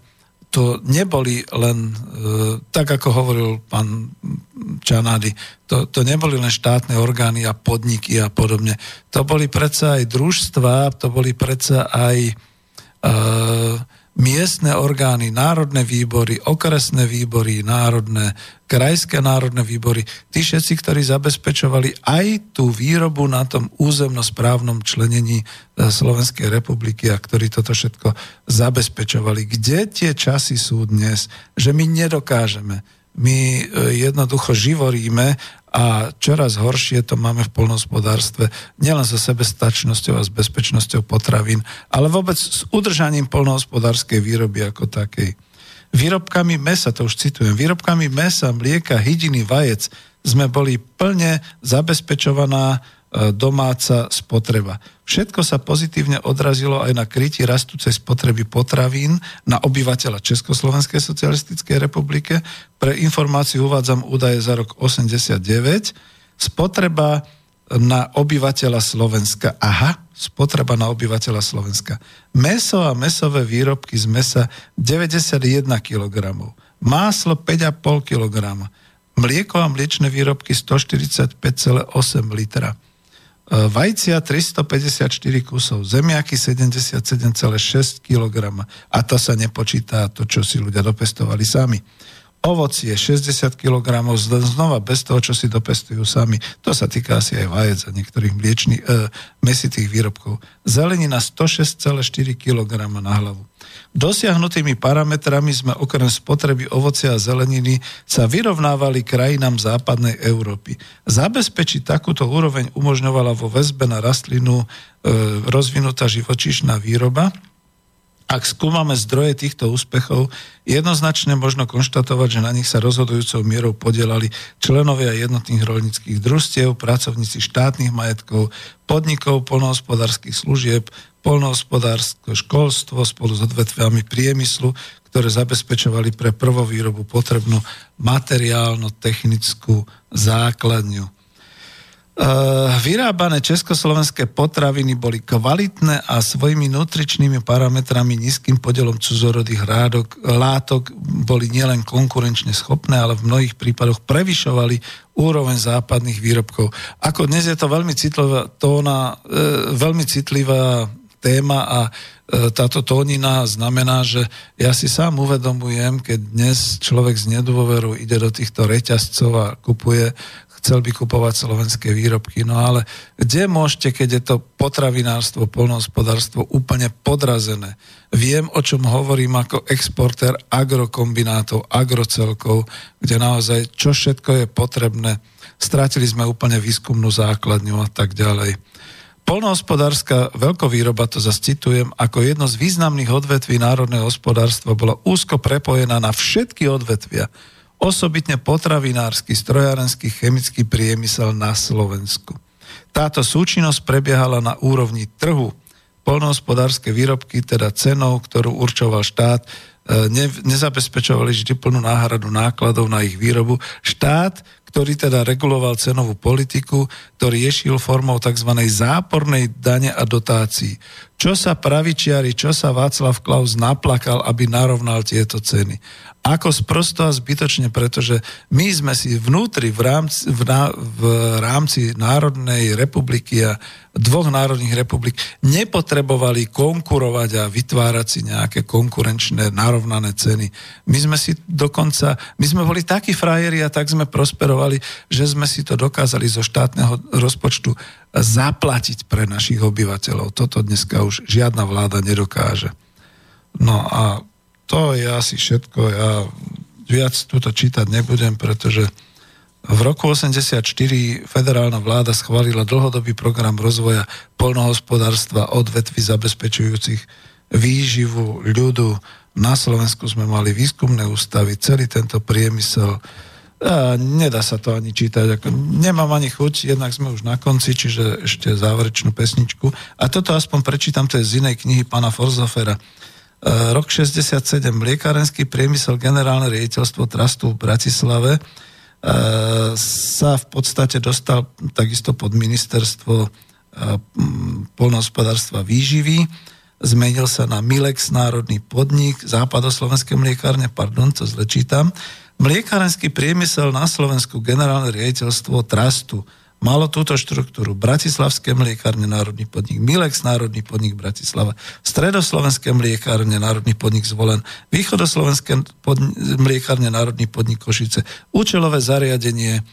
to neboli len, e, tak ako hovoril pán Čanády, to, to neboli len štátne orgány a podniky a podobne. To boli predsa aj družstva, to boli predsa aj e, miestne orgány, národné výbory, okresné výbory, národné, krajské národné výbory, tí všetci, ktorí zabezpečovali aj tú výrobu na tom územnosprávnom členení e, Slovenskej republiky a ktorí toto všetko zabezpečovali. Kde tie časy sú dnes, že my nedokážeme my e, jednoducho živoríme a čoraz horšie to máme v polnohospodárstve, nielen so sebestačnosťou a s bezpečnosťou potravín, ale vôbec s udržaním polnohospodárskej výroby ako takej. Výrobkami mesa, to už citujem, výrobkami mesa, mlieka, hydiny, vajec sme boli plne zabezpečovaná domáca spotreba. Všetko sa pozitívne odrazilo aj na kryti rastúcej spotreby potravín na obyvateľa Československej socialistickej republike. Pre informáciu uvádzam údaje za rok 89. Spotreba na obyvateľa Slovenska. Aha, spotreba na obyvateľa Slovenska. Meso a mesové výrobky z mesa 91 kg. Máslo 5,5 kg. Mlieko a mliečne výrobky 145,8 litra E, vajcia 354 kusov, zemiaky 77,6 kg a to sa nepočíta to, čo si ľudia dopestovali sami. Ovocie 60 kg, znova bez toho, čo si dopestujú sami. To sa týka asi aj vajec a niektorých mliečných, e, mesitých výrobkov. Zelenina 106,4 kg na hlavu. Dosiahnutými parametrami sme okrem spotreby ovocia a zeleniny sa vyrovnávali krajinám západnej Európy. Zabezpečiť takúto úroveň umožňovala vo väzbe na rastlinu e, rozvinutá živočíšna výroba, ak skúmame zdroje týchto úspechov, jednoznačne možno konštatovať, že na nich sa rozhodujúcou mierou podielali členovia jednotných rolnických družstiev, pracovníci štátnych majetkov, podnikov, polnohospodárskych služieb, polnohospodárske školstvo spolu s odvetviami priemyslu, ktoré zabezpečovali pre prvovýrobu potrebnú materiálno-technickú základňu. Vyrábané československé potraviny boli kvalitné a svojimi nutričnými parametrami nízkym podielom cudzorodých rádok, látok boli nielen konkurenčne schopné, ale v mnohých prípadoch prevyšovali úroveň západných výrobkov. Ako dnes je to veľmi citlivá tóna, e, veľmi citlivá téma a e, táto tónina znamená, že ja si sám uvedomujem, keď dnes človek z nedôveru ide do týchto reťazcov a kupuje chcel by kupovať slovenské výrobky. No ale kde môžete, keď je to potravinárstvo, polnohospodárstvo úplne podrazené? Viem, o čom hovorím ako exportér agrokombinátov, agrocelkov, kde naozaj čo všetko je potrebné. Strátili sme úplne výskumnú základňu a tak ďalej. Polnohospodárska veľkovýroba, to zase citujem, ako jedno z významných odvetví národného hospodárstva bola úzko prepojená na všetky odvetvia osobitne potravinársky, strojárenský, chemický priemysel na Slovensku. Táto súčinnosť prebiehala na úrovni trhu. Polnohospodárske výrobky, teda cenou, ktorú určoval štát, e, ne, nezabezpečovali vždy plnú náhradu nákladov na ich výrobu. Štát, ktorý teda reguloval cenovú politiku, to riešil formou tzv. zápornej dane a dotácií. Čo sa pravičiari, čo sa Václav Klaus naplakal, aby narovnal tieto ceny ako sprosto a zbytočne, pretože my sme si vnútri v rámci, v, ná, v rámci Národnej republiky a dvoch národných republik nepotrebovali konkurovať a vytvárať si nejaké konkurenčné narovnané ceny. My sme si dokonca, my sme boli takí frajeri a tak sme prosperovali, že sme si to dokázali zo štátneho rozpočtu zaplatiť pre našich obyvateľov. Toto dneska už žiadna vláda nedokáže. No a to je asi všetko. Ja viac túto čítať nebudem, pretože v roku 84 federálna vláda schválila dlhodobý program rozvoja polnohospodárstva odvetvy zabezpečujúcich výživu ľudu. Na Slovensku sme mali výskumné ústavy, celý tento priemysel. A nedá sa to ani čítať. Ako, nemám ani chuť, jednak sme už na konci, čiže ešte záverečnú pesničku. A toto aspoň prečítam, to je z inej knihy pána Forzofera. E, rok 67, liekárenský priemysel, generálne riaditeľstvo Trastu v Bratislave e, sa v podstate dostal takisto pod ministerstvo e, polnohospodárstva výživy. Zmenil sa na Milex, národný podnik, západoslovenské mliekárne, pardon, to zle čítam. Mliekárenský priemysel na Slovensku, generálne riaditeľstvo Trastu malo túto štruktúru. Bratislavské mliekárne, národný podnik, Milex, národný podnik Bratislava, Stredoslovenské mliekárne, národný podnik Zvolen, Východoslovenské podnik, mliekárne, národný podnik Košice, účelové zariadenie, e,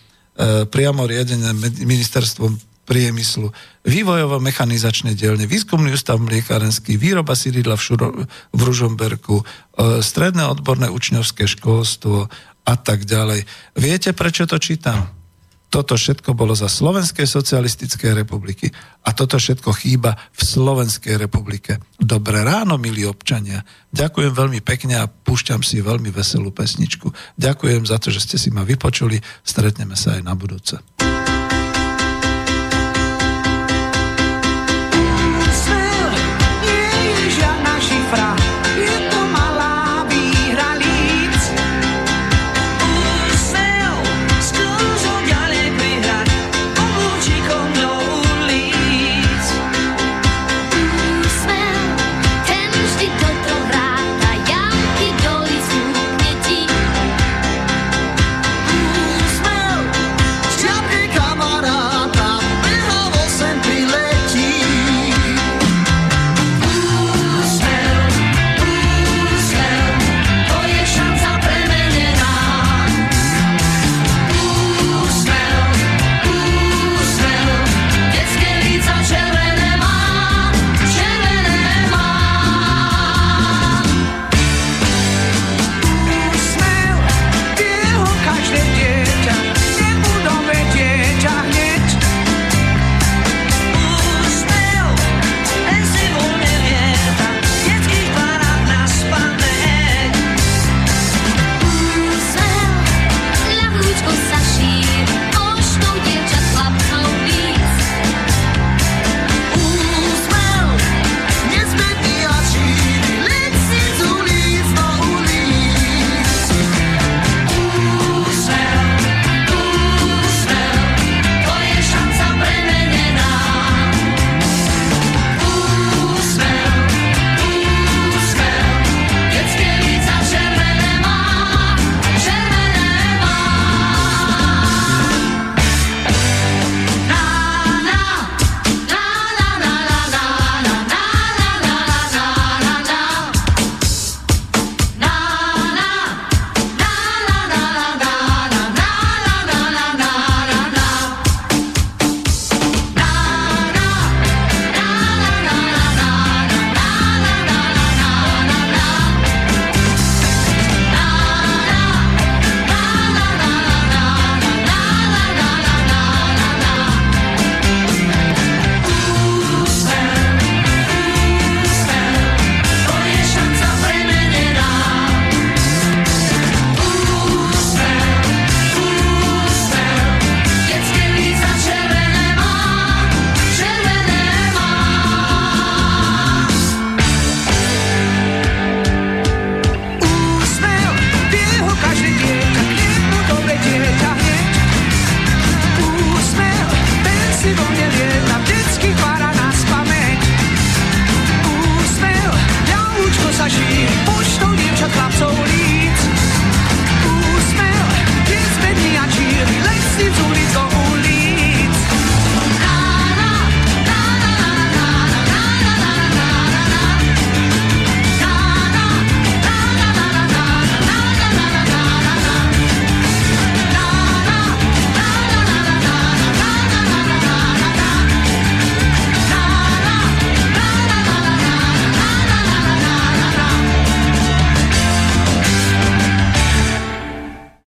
priamo riadené ministerstvom priemyslu, vývojovo-mechanizačné dielne, výskumný ústav mliekárenský, výroba sídla v, Šuro, v Ružomberku, e, stredné odborné učňovské školstvo a tak ďalej. Viete, prečo to čítam? Toto všetko bolo za Slovenskej socialistickej republiky a toto všetko chýba v Slovenskej republike. Dobré ráno, milí občania. Ďakujem veľmi pekne a púšťam si veľmi veselú pesničku. Ďakujem za to, že ste si ma vypočuli. Stretneme sa aj na budúce.